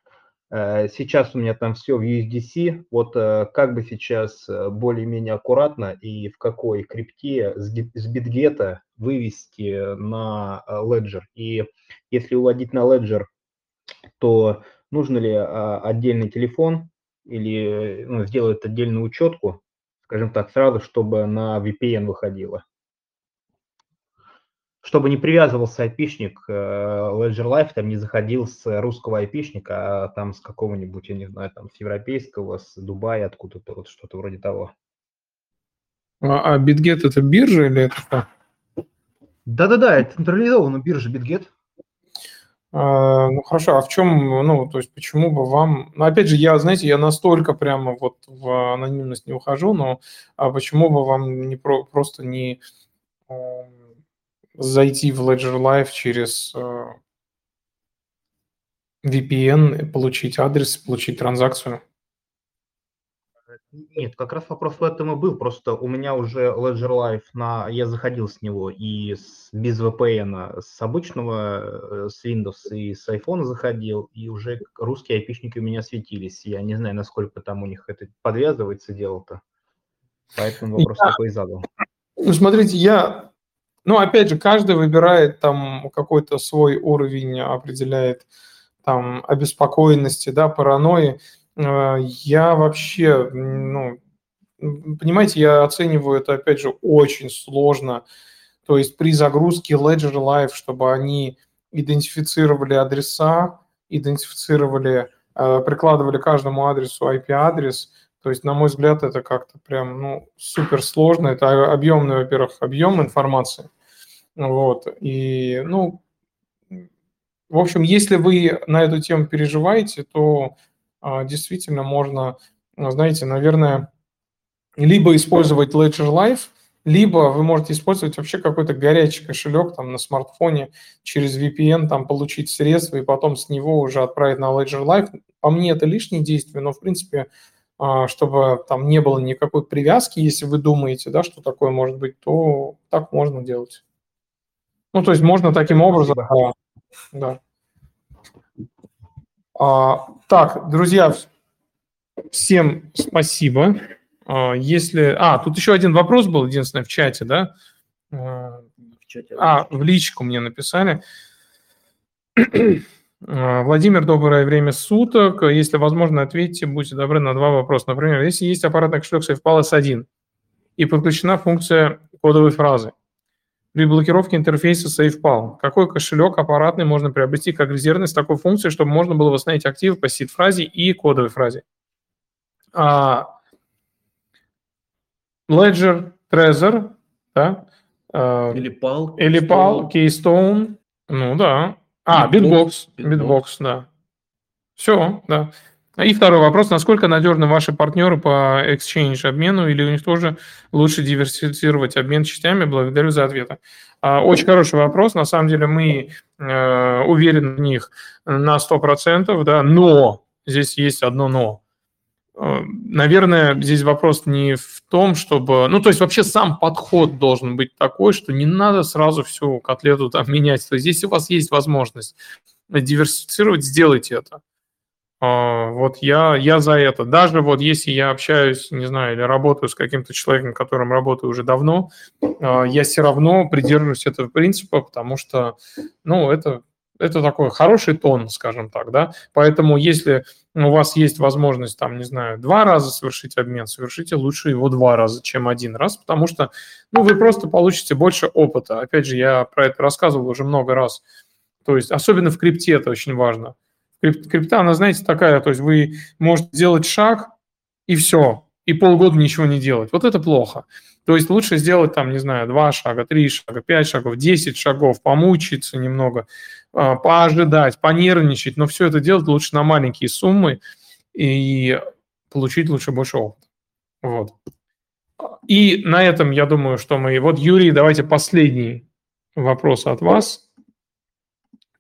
Э, Сейчас у меня там все в USDC. Вот э, как бы сейчас э, более-менее аккуратно и в какой крипте с битгета вывести на Ledger. И если уводить на Ledger, то нужно ли а, отдельный телефон или ну, сделать отдельную учетку, скажем так, сразу, чтобы на VPN выходило. Чтобы не привязывался айпишник, э, Ledger Live там не заходил с русского айпишника, а там с какого-нибудь, я не знаю, там с европейского, с Дубая, откуда-то, вот что-то вроде того. А, а BitGet это биржа или это что? Да-да-да, это централизованная биржа BitGet. А, ну хорошо, а в чем, ну, то есть почему бы вам, ну, опять же, я, знаете, я настолько прямо вот в анонимность не ухожу, но а почему бы вам не про, просто не зайти в Ledger Live через э, VPN, получить адрес, получить транзакцию? Нет, как раз вопрос в этом и был. Просто у меня уже Ledger Live на... Я заходил с него и с... без VPN, с обычного, э, с Windows и с iPhone заходил, и уже русские айпишники у меня светились. Я не знаю, насколько там у них это подвязывается дело-то. Поэтому вопрос я... такой задал. Ну, смотрите, я... Ну, опять же, каждый выбирает там какой-то свой уровень, определяет там обеспокоенности, да, паранойи. А, я вообще, ну, понимаете, я оцениваю это, опять же, очень сложно. То есть при загрузке Ledger Live, чтобы они идентифицировали адреса, идентифицировали, а, прикладывали каждому адресу IP-адрес. То есть, на мой взгляд, это как-то прям, ну, супер сложно. Это объемный, во-первых, объем информации. Вот. И, ну, в общем, если вы на эту тему переживаете, то а, действительно можно, ну, знаете, наверное, либо использовать Ledger Live, либо вы можете использовать вообще какой-то горячий кошелек там на смартфоне через VPN, там получить средства и потом с него уже отправить на Ledger Live. По мне это лишнее действие, но в принципе, чтобы там не было никакой привязки, если вы думаете, да, что такое может быть, то так можно делать. Ну, то есть можно таким образом, да, да. А, так, друзья, всем спасибо. А, если... А, тут еще один вопрос был, единственное, в чате, да? А, в чате, а, в личку мне написали. А, Владимир, доброе время суток. Если возможно, ответьте, будьте добры, на два вопроса. Например, если есть аппаратный кошелек SafePal S1 и подключена функция кодовой фразы, при блокировке интерфейса SafePal. Какой кошелек аппаратный можно приобрести как резервный с такой функцией, чтобы можно было восстановить активы по сид-фразе и кодовой фразе? А, Ledger, Trezor, да? А, или PAL. Или PAL, Keystone. Ну да. А. Bitbox, Bitbox да. Все, да. И второй вопрос. Насколько надежны ваши партнеры по exchange обмену или у них тоже лучше диверсифицировать обмен частями? Благодарю за ответы. А, очень хороший вопрос. На самом деле мы э, уверены в них на 100%, да, но здесь есть одно но. Э, наверное, здесь вопрос не в том, чтобы... Ну, то есть вообще сам подход должен быть такой, что не надо сразу всю котлету там [LAUGHS] менять. То есть если у вас есть возможность диверсифицировать, сделайте это. А, вот я, я за это. Даже вот если я общаюсь, не знаю, или работаю с каким-то человеком, которым работаю уже давно, а, я все равно придерживаюсь этого принципа, потому что, ну, это, это такой хороший тон, скажем так, да. Поэтому если у вас есть возможность, там, не знаю, два раза совершить обмен, совершите лучше его два раза, чем один раз, потому что, ну, вы просто получите больше опыта. Опять же, я про это рассказывал уже много раз. То есть, особенно в крипте это очень важно – Крипта, она, знаете, такая, то есть вы можете сделать шаг, и все, и полгода ничего не делать. Вот это плохо. То есть лучше сделать там, не знаю, два шага, три шага, пять шагов, десять шагов, помучиться немного, а, поожидать, понервничать, но все это делать лучше на маленькие суммы и получить лучше больше опыта. Вот. И на этом, я думаю, что мы... Вот, Юрий, давайте последний вопрос от вас,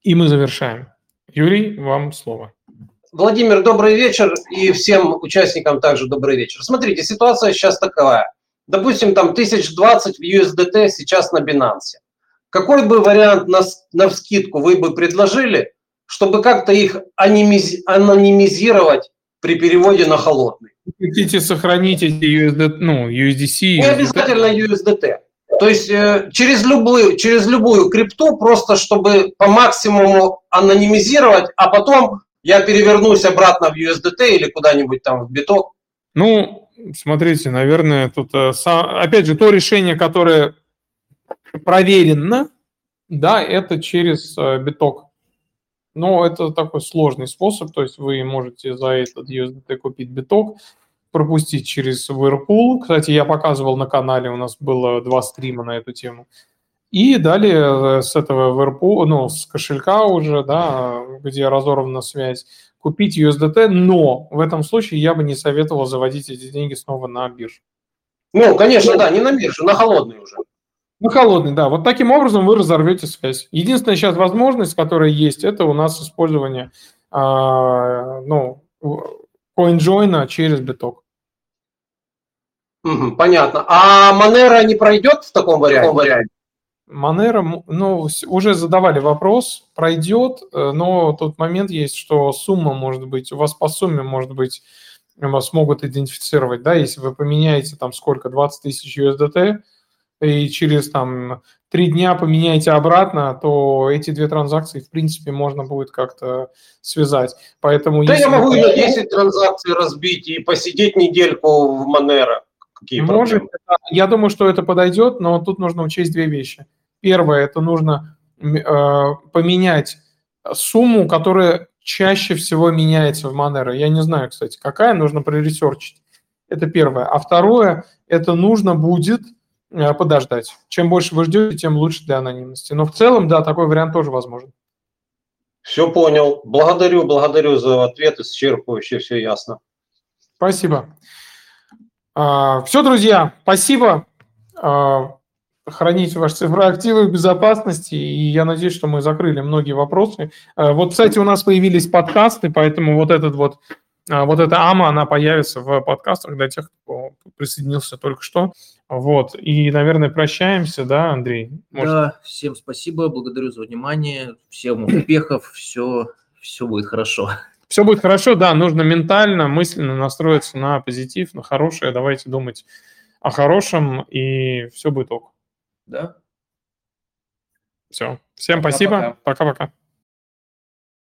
и мы завершаем. Юрий, вам слово. Владимир, добрый вечер и всем участникам также добрый вечер. Смотрите, ситуация сейчас такая. Допустим, там 1020 в USDT сейчас на Binance. Какой бы вариант на, на вскидку вы бы предложили, чтобы как-то их анимиз, анонимизировать при переводе на холодный? Хотите сохранить эти USDT, ну, USDC? Не обязательно USDT. То есть э, через любую, через любую крипту, просто чтобы по максимуму анонимизировать, а потом я перевернусь обратно в USDT или куда-нибудь там в биток. Ну, смотрите, наверное, тут э, опять же то решение, которое проверено, да, это через э, биток. Но это такой сложный способ, то есть вы можете за этот USDT купить биток, пропустить через Whirlpool. Кстати, я показывал на канале, у нас было два стрима на эту тему. И далее э, с этого Whirlpool, ну, с кошелька уже, да, где разорвана связь, купить USDT, но в этом случае я бы не советовал заводить эти деньги снова на биржу. Ну, конечно, да, не на биржу, на холодный уже. Ну, холодный, да. Вот таким образом вы разорвете связь. Единственная сейчас возможность, которая есть, это у нас использование, а, ну, CoinJoin через биток. Понятно. А Монера не пройдет в таком варианте? Манера, ну, уже задавали вопрос, пройдет, э, но тут момент есть, что сумма может быть, у вас по сумме может быть, вас могут идентифицировать, да, если вы поменяете там сколько, 20 тысяч USDT, и через там три дня поменяете обратно, то эти две транзакции, в принципе, можно будет как-то связать. Поэтому Да я могу и на пойдете- 10 транзакций разбить и посидеть недельку в Монера. Какие Может, проблемы? я думаю, что это подойдет, но тут нужно учесть две вещи. Первое, это нужно э, поменять сумму, которая чаще всего меняется в Monero. Я не знаю, кстати, какая, нужно проресерчить. Это первое. А второе, это нужно будет э, подождать. Чем больше вы ждете, тем лучше для анонимности. Но в целом, да, такой вариант тоже возможен. Все понял. Благодарю, благодарю за ответ, исчерпывающе, все ясно. Спасибо. Все, друзья, спасибо. А, Храните ваши цифровые активы в безопасности, и я надеюсь, что мы закрыли многие вопросы. А, Вот, кстати, у нас появились подкасты, поэтому вот этот вот, а, вот эта АМА, она появится в подкастах для тех, кто присоединился только что. Вот, и, наверное, прощаемся, да, Андрей? Может, Да, всем спасибо, благодарю за внимание, всем успехов, все, все будет хорошо. Все будет хорошо, да, нужно ментально, мысленно настроиться на позитив, на хорошее. Давайте думать о хорошем, и все будет ок. Да. Все. Всем Пока-пока. спасибо. Пока-пока.